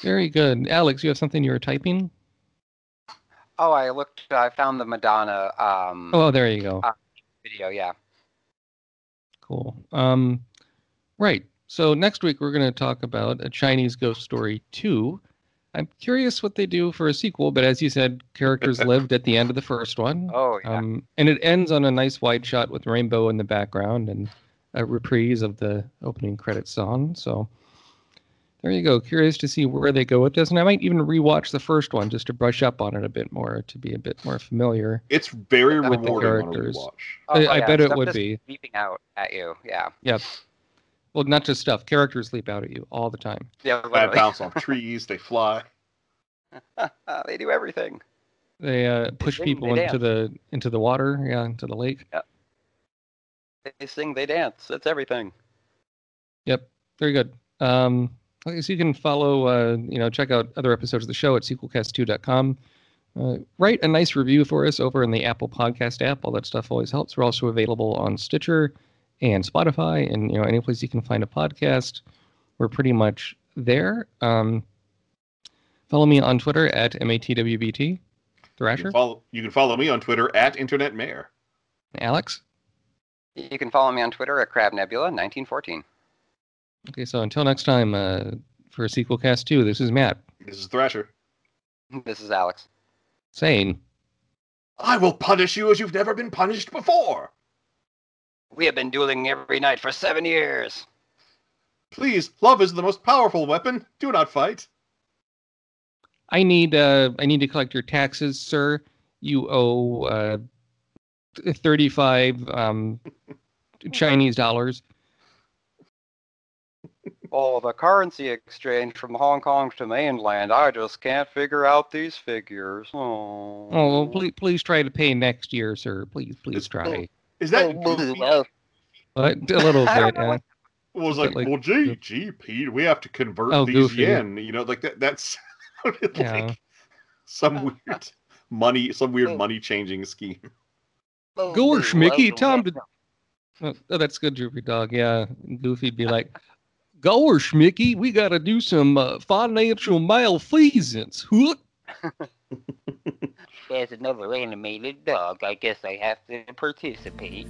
Speaker 1: Very good, Alex. You have something you were typing?
Speaker 4: Oh, I looked. I found the Madonna um,
Speaker 1: Oh, there you go.
Speaker 4: Uh, video. Yeah.
Speaker 1: Cool. Um, right. So next week we're going to talk about a Chinese Ghost Story 2. I'm curious what they do for a sequel, but as you said, characters lived at the end of the first one.
Speaker 4: Oh yeah.
Speaker 1: Um, and it ends on a nice wide shot with rainbow in the background and a reprise of the opening credits song. So there you go. Curious to see where they go with this, and I might even rewatch the first one just to brush up on it a bit more, to be a bit more familiar.
Speaker 3: It's very
Speaker 4: With the
Speaker 3: rewarding on a
Speaker 1: characters.
Speaker 3: rewatch.
Speaker 4: Oh,
Speaker 1: I- I
Speaker 4: yeah,
Speaker 1: bet it would
Speaker 4: just
Speaker 1: be.
Speaker 4: leaping out at you. Yeah. Yep.
Speaker 1: Well, not just stuff. Characters leap out at you all the time.
Speaker 4: Yeah.
Speaker 3: They bounce off trees, they fly.
Speaker 4: they do everything.
Speaker 1: They uh, push
Speaker 4: sing,
Speaker 1: people
Speaker 4: they
Speaker 1: into the into the water, yeah, into the lake. Yep.
Speaker 4: They sing. They dance. It's everything.
Speaker 1: Yep, very good. Um, I guess you can follow, uh, you know, check out other episodes of the show at sequelcast2.com. uh, write a nice review for us over in the Apple Podcast app. All that stuff always helps. We're also available on Stitcher and Spotify, and you know any place you can find a podcast. We're pretty much there. Um, follow me on Twitter at matwbt.
Speaker 3: You
Speaker 1: Thrasher,
Speaker 3: can, follow, you can follow me on Twitter at Internet Mayor.
Speaker 1: Alex.
Speaker 4: You can follow me on Twitter at Crab Nebula 1914.
Speaker 1: Okay, so until next time, uh, for a Sequel Cast Two, this is Matt
Speaker 3: This is Thrasher.
Speaker 4: This is Alex.
Speaker 1: saying.
Speaker 3: I will punish you as you've never been punished before.
Speaker 4: We have been dueling every night for seven years.
Speaker 3: Please, love is the most powerful weapon. Do not fight.
Speaker 1: I need uh I need to collect your taxes, sir. You owe uh 35 um Chinese dollars.
Speaker 4: Oh, the currency exchange from Hong Kong to mainland. I just can't figure out these figures. Oh,
Speaker 1: Oh, well, please please try to pay next year, sir. Please please
Speaker 3: It's-
Speaker 1: try.
Speaker 3: Is that
Speaker 4: Oh, well,
Speaker 1: But a little bit.
Speaker 4: know
Speaker 1: Uh,
Speaker 4: what-
Speaker 3: was like,
Speaker 1: like-
Speaker 3: well, gee, gee, Pete, we have to convert
Speaker 1: Oh,
Speaker 3: these
Speaker 1: goofy.
Speaker 3: yen. You know, like that. That's sounded
Speaker 1: Yeah.
Speaker 3: like some weird money, some weird
Speaker 4: Oh.
Speaker 3: money changing scheme.
Speaker 1: Gosh, Mickey, time to. Oh, oh, that's good, Droopy Dog. Yeah, Goofy'd be like, Gosh, Mickey, we got to do some uh, financial malfeasance. Huh?
Speaker 8: There's another animated dog. I guess I have to participate.